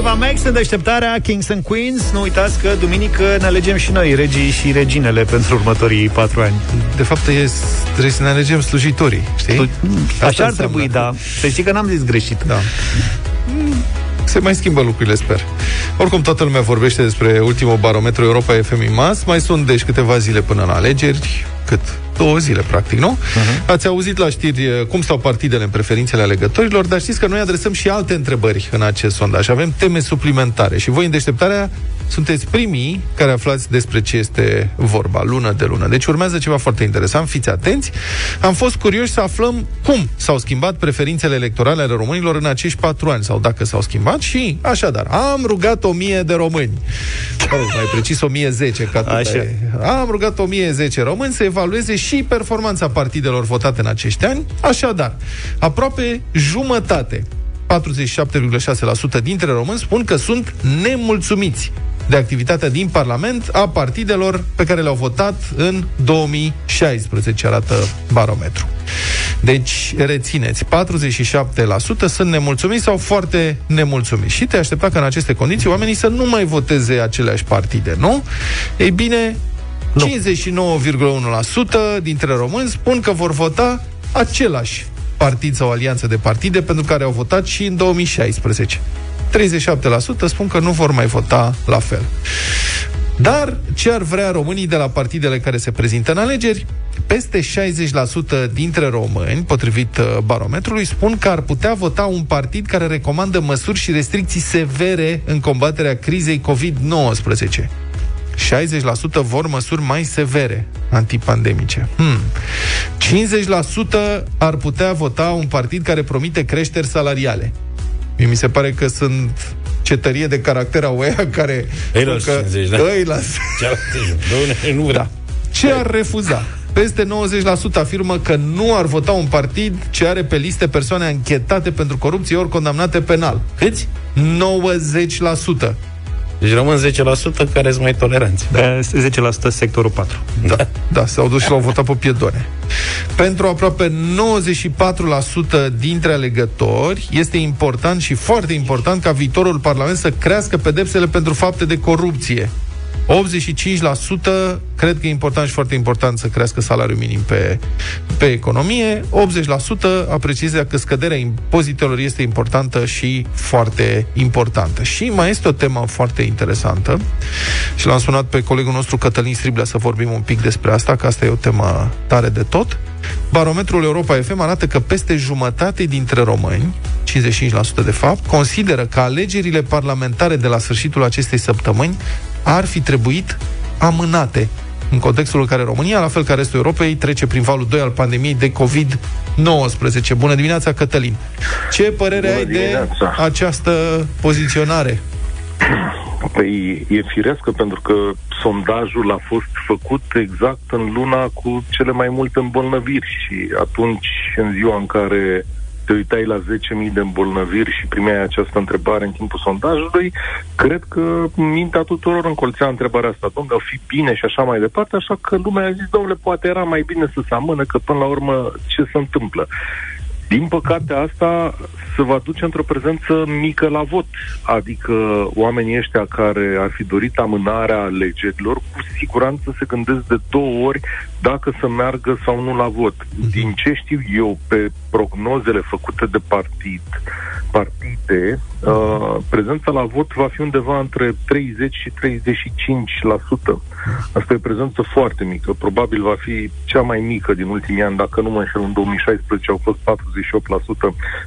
Eva Max în deșteptarea Kings and Queens Nu uitați că duminică ne alegem și noi Regii și reginele pentru următorii patru ani De fapt e, trebuie să ne alegem slujitorii știi? Așa ar trebui, da Să știi că n-am zis greșit Da se mai schimbă lucrurile, sper. Oricum, toată lumea vorbește despre ultimul barometru Europa FM Mas. Mai sunt, deci, câteva zile până la alegeri. Cât? Două zile, practic, nu? Uh-huh. Ați auzit la știri eh, cum stau partidele în preferințele alegătorilor, dar știți că noi adresăm și alte întrebări în acest sondaj. Avem teme suplimentare și voi în deșteptarea sunteți primii care aflați despre ce este vorba, lună de lună. Deci urmează ceva foarte interesant, fiți atenți. Am fost curioși să aflăm cum s-au schimbat preferințele electorale ale românilor în acești patru ani, sau dacă s-au schimbat și, așadar, am rugat o mie de români, mai precis o mie zece, ca Așa. am rugat o mie zece români să evalueze și performanța partidelor votate în acești ani. Așadar, aproape jumătate 47,6% dintre români spun că sunt nemulțumiți de activitatea din Parlament a partidelor pe care le-au votat în 2016, arată barometru. Deci, rețineți, 47% sunt nemulțumiți sau foarte nemulțumiți. Și te aștepta că în aceste condiții oamenii să nu mai voteze aceleași partide, nu? Ei bine, 59,1% dintre români spun că vor vota același partid sau alianță de partide pentru care au votat și în 2016. 37% spun că nu vor mai vota la fel. Dar ce ar vrea românii de la partidele care se prezintă în alegeri? Peste 60% dintre români, potrivit uh, barometrului, spun că ar putea vota un partid care recomandă măsuri și restricții severe în combaterea crizei COVID-19. 60% vor măsuri mai severe antipandemice. Hmm. 50% ar putea vota un partid care promite creșteri salariale. Mie mi se pare că sunt cetărie de caracter a oia <laughs> care... Îi las 50, da? Îi las. <laughs> nu vrea. Da. Ce ar refuza? Peste 90% afirmă că nu ar vota un partid ce are pe liste persoane anchetate pentru corupție ori condamnate penal. Câți? 90%. Deci rămân 10% care sunt mai toleranți. Da. 10% sectorul 4. Da, da, s-au dus și l-au votat pe piedone. Pentru aproape 94% dintre alegători este important și foarte important ca viitorul Parlament să crească pedepsele pentru fapte de corupție. 85% cred că e important și foarte important să crească salariul minim pe, pe economie. 80% apreciază că scăderea impozitelor este importantă și foarte importantă. Și mai este o temă foarte interesantă și l-am sunat pe colegul nostru Cătălin Striblea să vorbim un pic despre asta, că asta e o temă tare de tot. Barometrul Europa FM arată că peste jumătate dintre români, 55% de fapt, consideră că alegerile parlamentare de la sfârșitul acestei săptămâni ar fi trebuit amânate în contextul în care România, la fel ca restul Europei, trece prin valul 2 al pandemiei de COVID-19. Bună dimineața, Cătălin! Ce părere Bună ai dimineața. de această poziționare? Păi e firească pentru că sondajul a fost făcut exact în luna cu cele mai multe îmbolnăviri și atunci, în ziua în care te uitai la 10.000 de îmbolnăviri și primeai această întrebare în timpul sondajului, cred că mintea tuturor încolțea întrebarea asta, domnule, o fi bine și așa mai departe, așa că lumea a zis, domnule, poate era mai bine să se amână, că până la urmă ce se întâmplă? Din păcate, asta se va duce într-o prezență mică la vot. Adică oamenii ăștia care ar fi dorit amânarea alegerilor, cu siguranță se gândesc de două ori dacă să meargă sau nu la vot. Mhm. Din ce știu eu, pe prognozele făcute de partid, partide, uh, prezența la vot va fi undeva între 30 și 35%. Asta e o prezență foarte mică. Probabil va fi cea mai mică din ultimii ani. Dacă nu mă înșel, în 2016 au fost 48%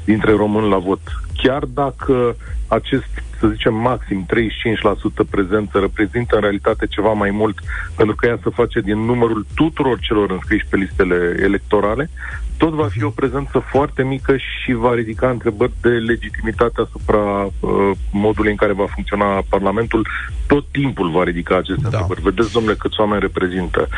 dintre români la vot. Chiar dacă acest, să zicem, maxim 35% prezență reprezintă în realitate ceva mai mult, pentru că ea se face din numărul tuturor celor înscriși pe listele electorale, tot va fi o prezență foarte mică și va ridica întrebări de legitimitate asupra uh, modului în care va funcționa Parlamentul. Tot timpul va ridica aceste da. întrebări. Vedeți, domnule, câți oameni reprezintă.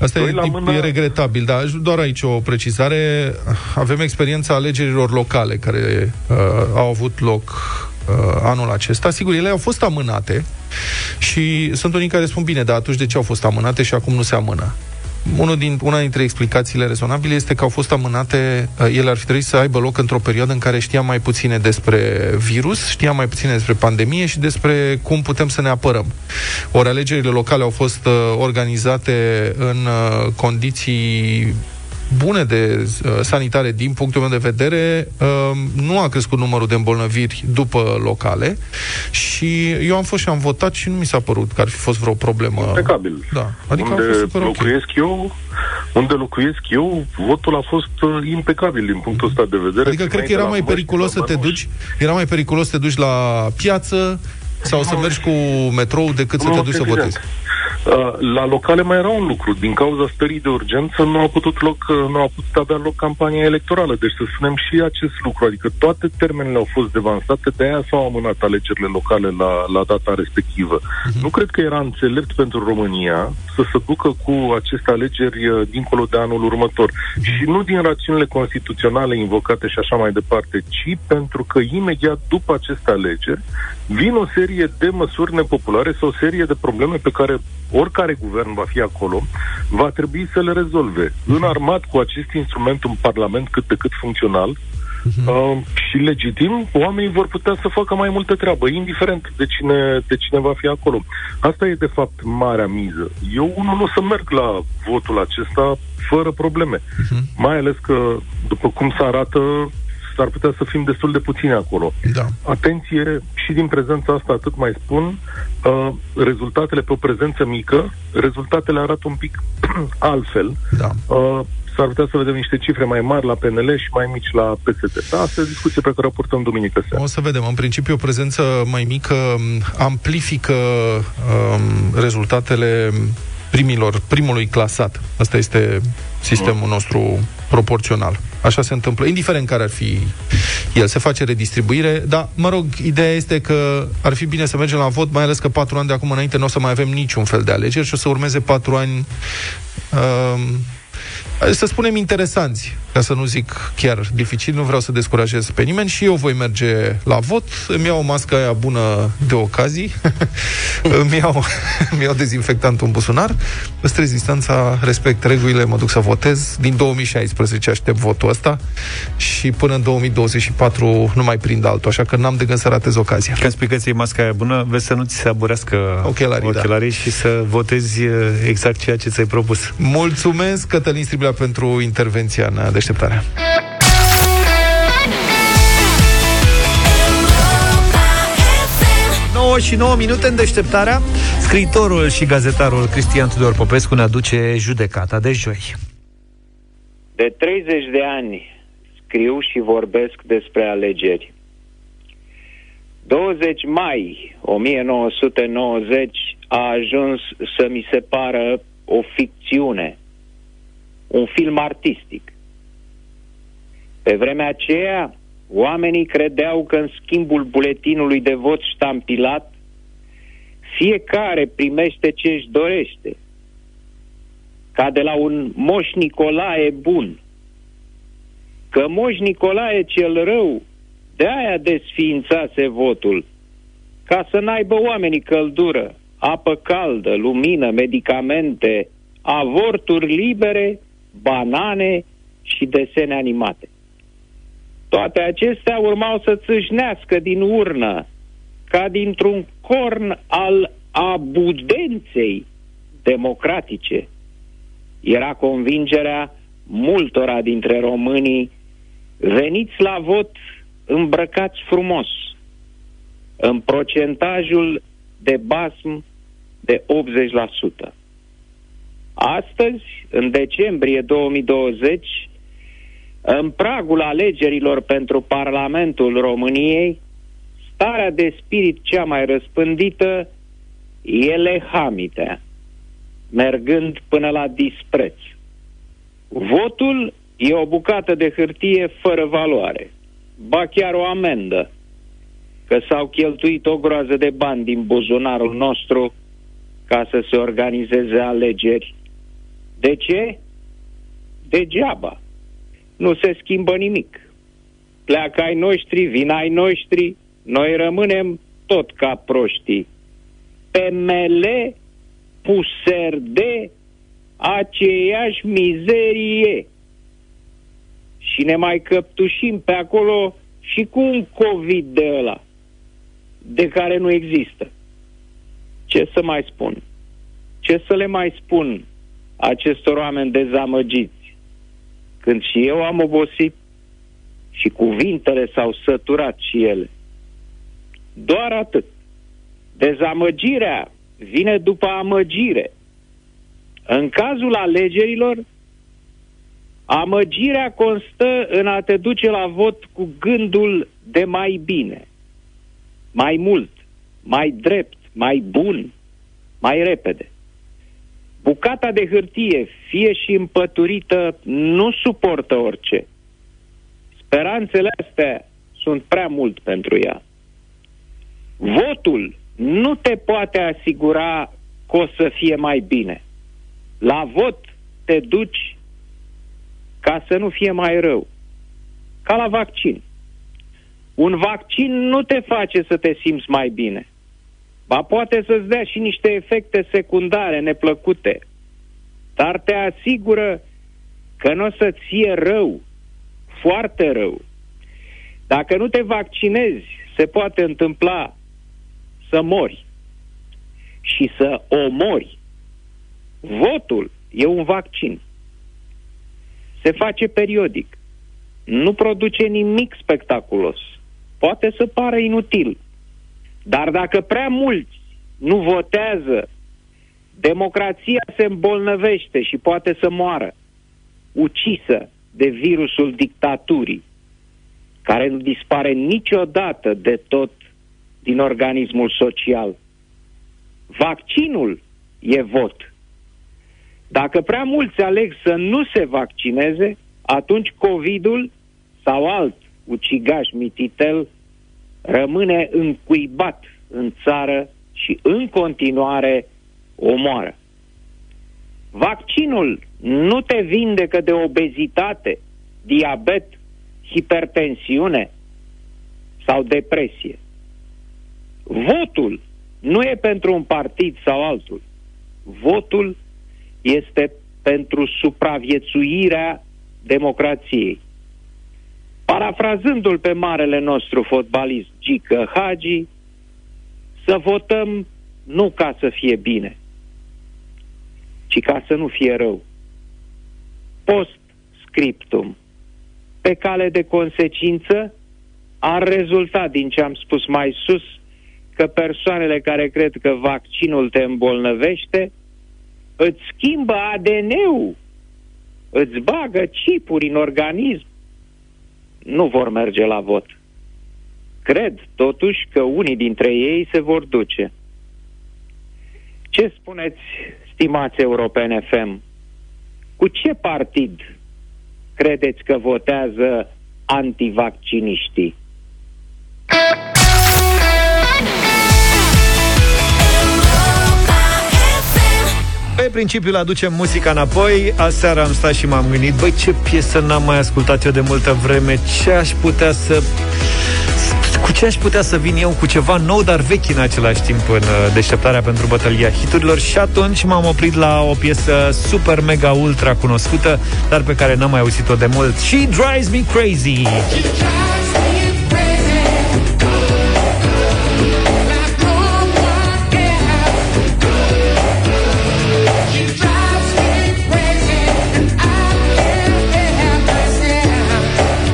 Asta e, la mână... e regretabil, dar doar aici o precizare. Avem experiența alegerilor locale care uh, au avut loc uh, anul acesta. Sigur, ele au fost amânate și sunt unii care spun, bine, dar atunci de ce au fost amânate și acum nu se amână? unul din, una dintre explicațiile rezonabile este că au fost amânate, uh, ele ar fi trebuit să aibă loc într-o perioadă în care știam mai puține despre virus, știam mai puține despre pandemie și despre cum putem să ne apărăm. Ori alegerile locale au fost uh, organizate în uh, condiții bune de uh, sanitare din punctul meu de vedere, uh, nu a crescut numărul de îmbolnăviri după locale și eu am fost și am votat și nu mi s-a părut că ar fi fost vreo problemă. Impecabil. Da. Adică unde a fost locuiesc okay. eu, unde locuiesc eu, votul a fost uh, impecabil din punctul ăsta de vedere. Adică cred că era mai periculos să te duci, era mai periculos să te duci la piață sau să mergi cu metrou decât să te duci să votezi. Uh, la locale mai era un lucru. Din cauza stării de urgență nu a putut, loc, uh, nu a putut avea loc campania electorală. Deci să spunem și acest lucru. Adică toate termenele au fost devansate, de aia s-au amânat alegerile locale la, la data respectivă. Uh-huh. Nu cred că era înțelept pentru România să se ducă cu aceste alegeri uh, dincolo de anul următor. Uh-huh. Și nu din rațiunile constituționale invocate și așa mai departe, ci pentru că imediat după aceste alegeri vin o serie de măsuri nepopulare sau o serie de probleme pe care oricare guvern va fi acolo, va trebui să le rezolve. Înarmat cu acest instrument un parlament cât de cât funcțional, Uh-huh. Uh, și legitim, oamenii vor putea să facă mai multă treabă, indiferent de cine, de cine va fi acolo. Asta e, de fapt, marea miză. Eu, unul, nu o să merg la votul acesta fără probleme. Uh-huh. Mai ales că, după cum se arată, s-ar putea să fim destul de puțini acolo. Da. Atenție, și din prezența asta atât mai spun, uh, rezultatele pe o prezență mică, rezultatele arată un pic <clears throat> altfel. Da. Uh, s-ar putea să vedem niște cifre mai mari la PNL și mai mici la PSD. Da, asta e discuție pe care o purtăm duminică seara. O să vedem. În principiu, o prezență mai mică amplifică um, rezultatele primilor, primului clasat. Asta este sistemul nostru proporțional. Așa se întâmplă, indiferent care ar fi el. Se face redistribuire, dar, mă rog, ideea este că ar fi bine să mergem la vot, mai ales că patru ani de acum înainte nu o să mai avem niciun fel de alegeri și o să urmeze patru ani uh, să spunem interesanți, ca să nu zic chiar dificil, nu vreau să descurajez pe nimeni și eu voi merge la vot, îmi iau masca aia bună de ocazii, <laughs> îmi, iau, îmi iau dezinfectantul în buzunar, păstrez distanța, respect regulile, mă duc să votez. Din 2016 aștept votul ăsta și până în 2024 nu mai prind altul, așa că n-am de gând să ratez ocazia. Când spui că ți masca aia bună, vezi să nu ți se aburească ochelarii, ochelarii da. și să votezi eh, exact ceea ce ți-ai propus. Mulțumesc, Cătălin Striblea, pentru intervenția în deșteptarea. și 9 minute în deșteptarea. Scriitorul și gazetarul Cristian Tudor Popescu ne aduce judecata de joi. De 30 de ani scriu și vorbesc despre alegeri. 20 mai 1990 a ajuns să mi se pară o ficțiune un film artistic. Pe vremea aceea, oamenii credeau că în schimbul buletinului de vot ștampilat, fiecare primește ce își dorește, ca de la un moș Nicolae bun. Că moș Nicolae cel rău, de aia desființase votul, ca să n-aibă oamenii căldură, apă caldă, lumină, medicamente, avorturi libere banane și desene animate. Toate acestea urmau să țâșnească din urnă, ca dintr-un corn al abudenței democratice. Era convingerea multora dintre românii veniți la vot îmbrăcați frumos, în procentajul de basm de 80%. Astăzi, în decembrie 2020, în pragul alegerilor pentru Parlamentul României, starea de spirit cea mai răspândită e lehamitea, mergând până la dispreț. Votul e o bucată de hârtie fără valoare, ba chiar o amendă, că s-au cheltuit o groază de bani din buzunarul nostru ca să se organizeze alegeri. De ce? Degeaba. Nu se schimbă nimic. Pleacă ai noștri, vin ai noștri, noi rămânem tot ca proștii. PML, de aceeași mizerie. Și ne mai căptușim pe acolo și cu un COVID de ăla, de care nu există. Ce să mai spun? Ce să le mai spun acestor oameni dezamăgiți? Când și eu am obosit și cuvintele s-au săturat și ele. Doar atât. Dezamăgirea vine după amăgire. În cazul alegerilor, amăgirea constă în a te duce la vot cu gândul de mai bine, mai mult, mai drept, mai bun, mai repede. Bucata de hârtie, fie și împăturită, nu suportă orice. Speranțele astea sunt prea mult pentru ea. Votul nu te poate asigura că o să fie mai bine. La vot te duci ca să nu fie mai rău. Ca la vaccin. Un vaccin nu te face să te simți mai bine. Ba poate să-ți dea și niște efecte secundare neplăcute. Dar te asigură că nu o să-ți fie rău. Foarte rău. Dacă nu te vaccinezi, se poate întâmpla să mori și să omori. Votul e un vaccin. Se face periodic. Nu produce nimic spectaculos. Poate să pară inutil. Dar dacă prea mulți nu votează, democrația se îmbolnăvește și poate să moară, ucisă de virusul dictaturii, care nu dispare niciodată de tot din organismul social. Vaccinul e vot. Dacă prea mulți aleg să nu se vaccineze, atunci COVID-ul sau alt ucigaș mititel rămâne încuibat în țară și în continuare omoară. Vaccinul nu te vindecă de obezitate, diabet, hipertensiune sau depresie. Votul nu e pentru un partid sau altul. Votul este pentru supraviețuirea democrației. Parafrazându-l pe marele nostru fotbalist Gică Hagi, să votăm nu ca să fie bine, ci ca să nu fie rău. Post scriptum. Pe cale de consecință, ar rezulta din ce am spus mai sus că persoanele care cred că vaccinul te îmbolnăvește îți schimbă ADN-ul, îți bagă chipuri în organism, nu vor merge la vot. Cred, totuși, că unii dintre ei se vor duce. Ce spuneți, stimați europene FM? Cu ce partid credeți că votează antivacciniștii? Principiul aducem muzica înapoi Aseară am stat și m-am gândit Băi, ce piesă n-am mai ascultat eu de multă vreme Ce aș putea să... Cu Cu ce aș putea să vin eu cu ceva nou, dar vechi în același timp în uh, deșteptarea pentru bătălia hiturilor și atunci m-am oprit la o piesă super, mega, ultra cunoscută, dar pe care n-am mai auzit-o de mult. She Drives Me Crazy!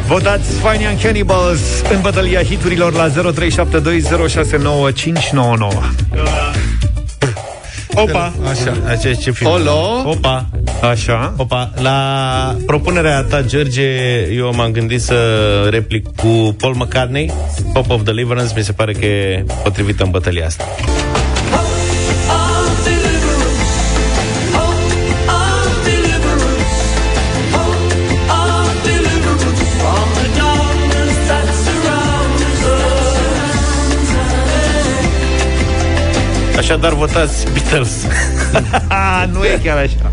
Votați Fine and Cannibals în bătălia hiturilor la 0372069599. Opa! Așa, așa ce film. Olo? Opa! Așa. Opa, la propunerea ta, George, eu m-am gândit să replic cu Paul McCartney, Pop of Deliverance, mi se pare că e potrivită în bătălia asta. Așadar, votați Beatles. <laughs> nu e chiar așa.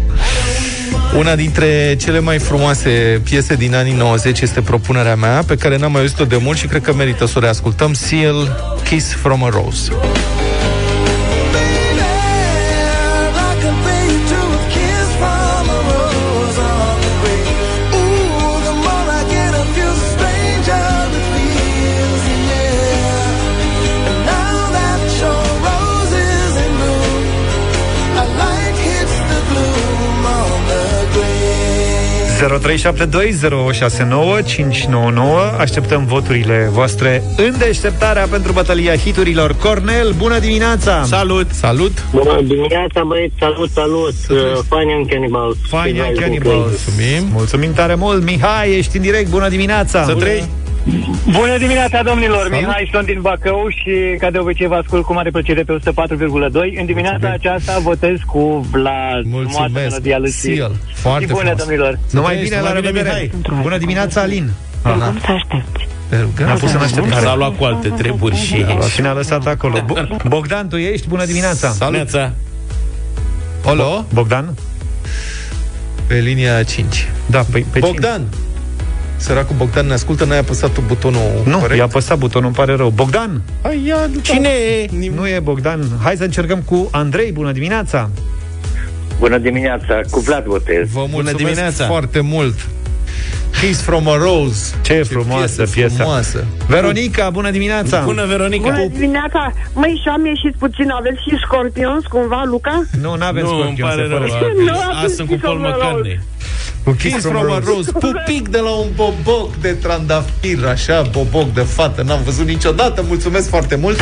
Una dintre cele mai frumoase piese din anii 90 este propunerea mea, pe care n-am mai auzit-o de mult și cred că merită să o reascultăm. Seal, Kiss from a Rose. Așteptăm voturile voastre în deșteptarea pentru bătălia hiturilor. Cornel, bună dimineața! Salut! Salut! Bună dimineața, băieți, salut, salut! Uh, Fine and Cannibals. Fine and Cannibals. Mulțumim! Mulțumim tare mult! Mihai, ești în direct, bună dimineața! Să trăiești! Bună dimineața, domnilor! Salut. Mihai, sunt din Bacău și, ca de obicei, vă ascult cu mare plăcere pe 104,2. În dimineața aceasta votez cu Vlad. Frumoasă Mulțumesc! melodia lui Seal, Și foarte bună, frumos. domnilor! Numai Ești, bine, la numai bine, revedere! Mihai. Bună dimineața, Alin! Cum să aștepți? Te rugăm. Ne-a pus în așteptare. S-a luat cu alte treburi și... Și ne-a lăsat acolo. Bo- Bogdan, tu ești? Bună dimineața! Salut! Neața. Olo? Bogdan? Pe linia 5. Da, pe, pe Bogdan! Săracul Bogdan ne ascultă, n-ai apăsat tu butonul Nu, corect? i-a apăsat butonul, îmi pare rău. Bogdan? Hai, ia, Cine e? Nu e Bogdan. Hai să încercăm cu Andrei. Bună dimineața! Bună dimineața, cu Vlad votez. Vă mulțumesc dimineața. foarte mult. Kiss from a Rose. Ce frumoasă piesa. Frumoasă. Veronica, bună dimineața! Bună, Veronica! Bună dimineața! Măi, și am ieșit puțin, aveți și scorpions cumva, Luca? Nu, n-avem Nu, îmi scorpion pare să rău. fără. Nu, Azi atunci sunt cu Paul Kiss from a McCartney. Cu Kiss from a Rose. Pupic de la un boboc de trandafir, așa, boboc de fată. N-am văzut niciodată. Mulțumesc foarte mult.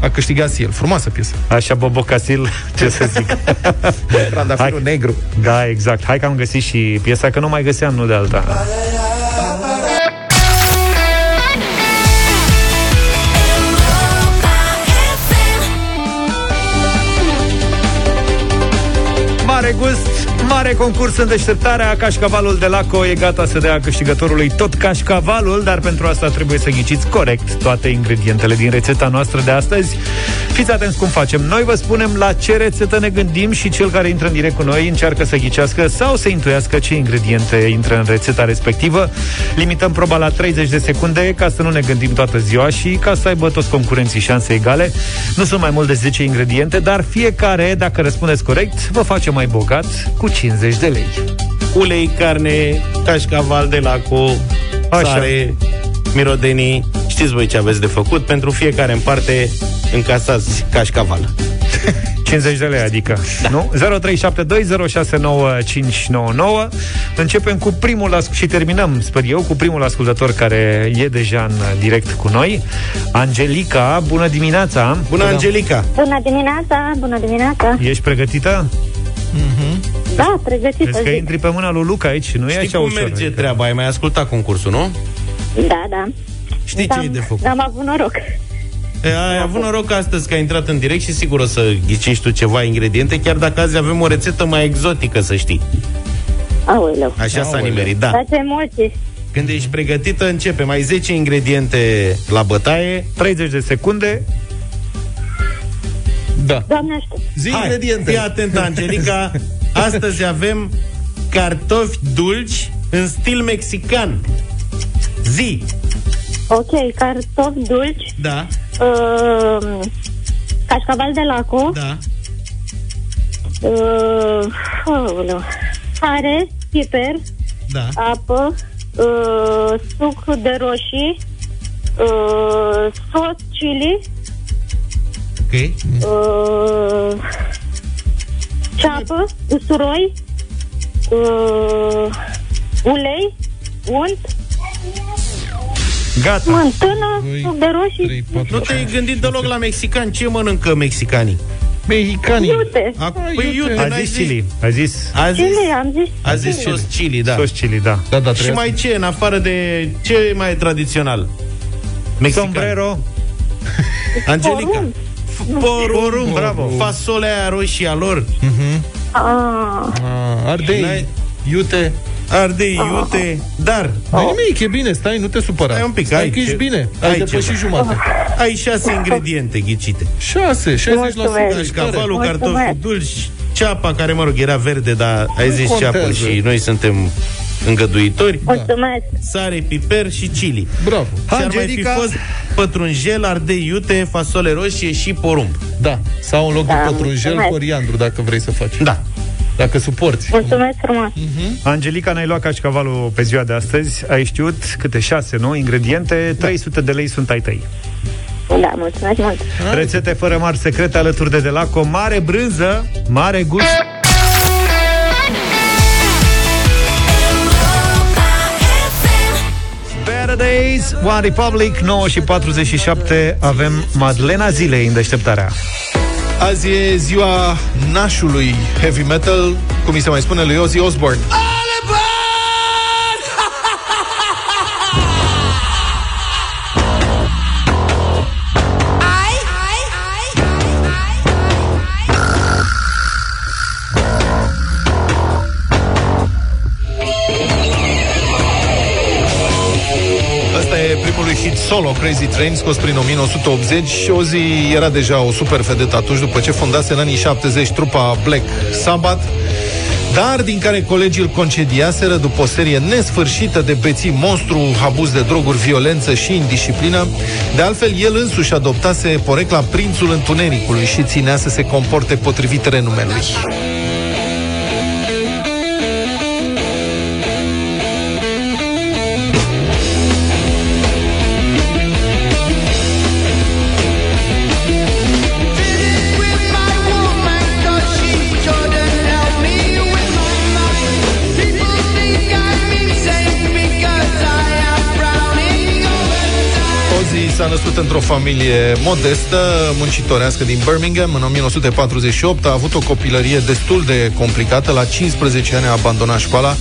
A câștigat el. Frumoasă piesă. Așa, Bobo Casil, <laughs> ce să zic. Trandafirul Hai. negru. da, exact. Hai că am găsit și piesa, că nu mai găseam, nu de alta. Mare gust, mare concurs în deșteptarea Cașcavalul de Laco e gata să dea câștigătorului tot cașcavalul Dar pentru asta trebuie să ghiciți corect toate ingredientele din rețeta noastră de astăzi. Fiți atenți cum facem. Noi vă spunem la ce rețetă ne gândim Și cel care intră în direct cu noi încearcă să ghicească Sau să intuiască ce ingrediente intră în rețeta respectivă. Limităm proba la 30 de secunde Ca să nu ne gândim toată ziua Și ca să aibă toți concurenții șanse egale. Nu sunt mai mult de 10 ingrediente Dar fiecare, dacă răspundeți corect Vă face mai bogat cu 50 de lei Ulei, carne, cașcaval de laco, Așa. sare, mirodenii. Știți voi ce aveți de făcut. Pentru fiecare în parte încasați cașcaval. <laughs> 50 de lei, adică. Da. Nu? 0372069599. Începem cu primul as- și terminăm, sper eu, cu primul ascultător care e deja în direct cu noi. Angelica, bună dimineața! Bună, Angelica! Bună dimineața, bună dimineața! Ești pregătită? Da, pregătită Vezi că zic. intri pe mâna lui Luca aici, nu e Știi așa cum ușor. merge adică- treaba? Ai mai ascultat concursul, nu? Da, da. Știi ce e de făcut? Am avut noroc. E, Ai avut noroc astăzi că ai intrat în direct și sigur o să ghicești tu ceva ingrediente, chiar dacă azi avem o rețetă mai exotică, să știi. Aoleu. Așa s-a nimerit, da. Dați emoții. Când ești pregătită, începe. Mai 10 ingrediente la bătaie. 30 de secunde. Da. Doamne aștept. Zi Hai, ingrediente. fii atentă, Angelica. <laughs> Astăzi avem cartofi dulci în stil mexican. Zi. Ok, cartofi dulci, Da, uh, cașcaval de laco, da. uh, aoleu, sare, piper, Da. apă, uh, suc de roșii, uh, sos chili, Ok. uh, ceapă, usturoi, uh, ulei, unt, Gata. mântână, suc de roșii, Nu te-ai gândit deloc la mexican. Ce mănâncă mexicanii? Mexicanii. iute. Ac- păi iute, A n-ai zis zis. chili. A zis A zis, Chili, am zis. a zis sos chili, da. sos chili, da. Da, da, Și trebuie mai ce, în afară de ce mai e tradițional? Mexican. Sombrero. Angelica. Porumb. Porumb, Porumb, bravo. Fasolea aia roșie a lor. Ah, Ah, ardei, N-ai- iute. Ardei, iute, dar Nu nimic, e bine, stai, nu te supăra. Stai un pic, stai ai că ești ce- bine. Ai, ai depășit ceva. jumate. ai șase ingrediente ghicite. 6, 60%. Mulțumesc. Cașcavalul, Mulțumesc. cartofi dulci, ceapa, care, mă rog, era verde, dar ai zis contează. ceapă și noi suntem îngăduitori. mulțumesc. Sare, piper și chili. Bravo. Și ar mai fi Angelica. fost pătrunjel, ardei iute, fasole roșie și porumb. Da, sau în loc de Da, pătrunjel, mulțumesc. coriandru, dacă vrei să faci. Da. Dacă suporți. Mulțumesc frumos. Angelica, n-ai luat cașcavalul pe ziua de astăzi. Ai știut câte șase, nu? Ingrediente. 300 de lei sunt ai tăi. Da, mulțumesc mult. Rețete fără mari secrete alături de Delaco. Mare brânză, mare gust. Better Days, One Republic, 9 și 47 Avem Madlena Zilei în deșteptarea Azi e ziua nașului heavy metal, cum mi se mai spune lui Ozzy Osbourne. Ăsta solo, Crazy Train, scos prin 1980 și Ozzy era deja o super vedetă atunci după ce fondase în anii 70 trupa Black Sabbath, dar din care colegii îl concediaseră după o serie nesfârșită de beții monstru, abuz de droguri, violență și indisciplină. De altfel, el însuși adoptase porecla Prințul Întunericului și ținea să se comporte potrivit renumelui. S-a născut într-o familie modestă, muncitorească din Birmingham. În 1948 a avut o copilărie destul de complicată. La 15 ani a abandonat școala.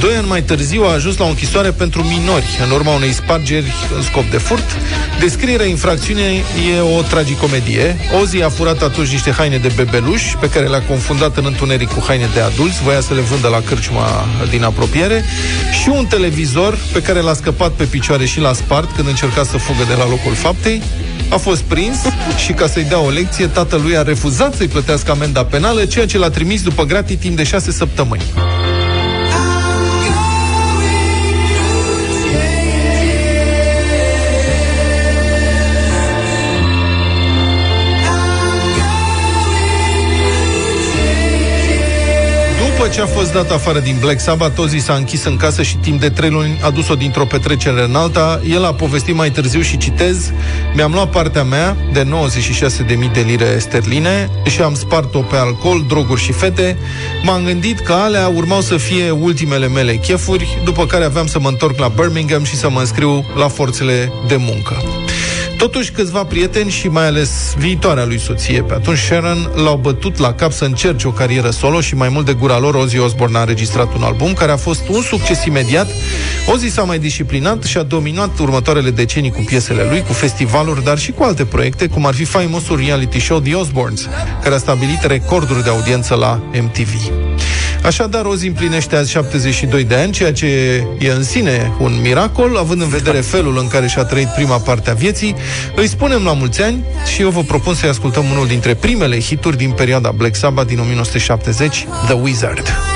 Doi ani mai târziu a ajuns la o închisoare pentru minori, în urma unei spargeri în scop de furt. Descrierea infracțiunii e o tragicomedie. Ozzy a furat atunci niște haine de bebeluș, pe care le-a confundat în întuneric cu haine de adulți, voia să le vândă la cârciuma din apropiere, și un televizor pe care l-a scăpat pe picioare și l-a spart când încerca să fugă de la locul faptei. A fost prins și ca să-i dea o lecție, tatălui a refuzat să-i plătească amenda penală, ceea ce l-a trimis după gratii timp de șase săptămâni. După ce a fost dat afară din Black Sabbath, Ozzy s-a închis în casă și timp de trei luni a dus-o dintr-o petrecere în alta. El a povestit mai târziu și citez Mi-am luat partea mea de 96.000 de lire sterline și am spart-o pe alcool, droguri și fete. M-am gândit că alea urmau să fie ultimele mele chefuri, după care aveam să mă întorc la Birmingham și să mă înscriu la forțele de muncă. Totuși, câțiva prieteni și mai ales viitoarea lui soție, pe atunci Sharon, l-au bătut la cap să încerce o carieră solo și mai mult de gura lor, Ozzy Osbourne a înregistrat un album care a fost un succes imediat. Ozzy s-a mai disciplinat și a dominat următoarele decenii cu piesele lui, cu festivaluri, dar și cu alte proiecte, cum ar fi faimosul reality show The Osbournes, care a stabilit recorduri de audiență la MTV. Așadar, Ozzy împlinește azi 72 de ani, ceea ce e în sine un miracol, având în vedere felul în care și-a trăit prima parte a vieții. Îi spunem la mulți ani și eu vă propun să-i ascultăm unul dintre primele hituri din perioada Black Sabbath din 1970, The Wizard.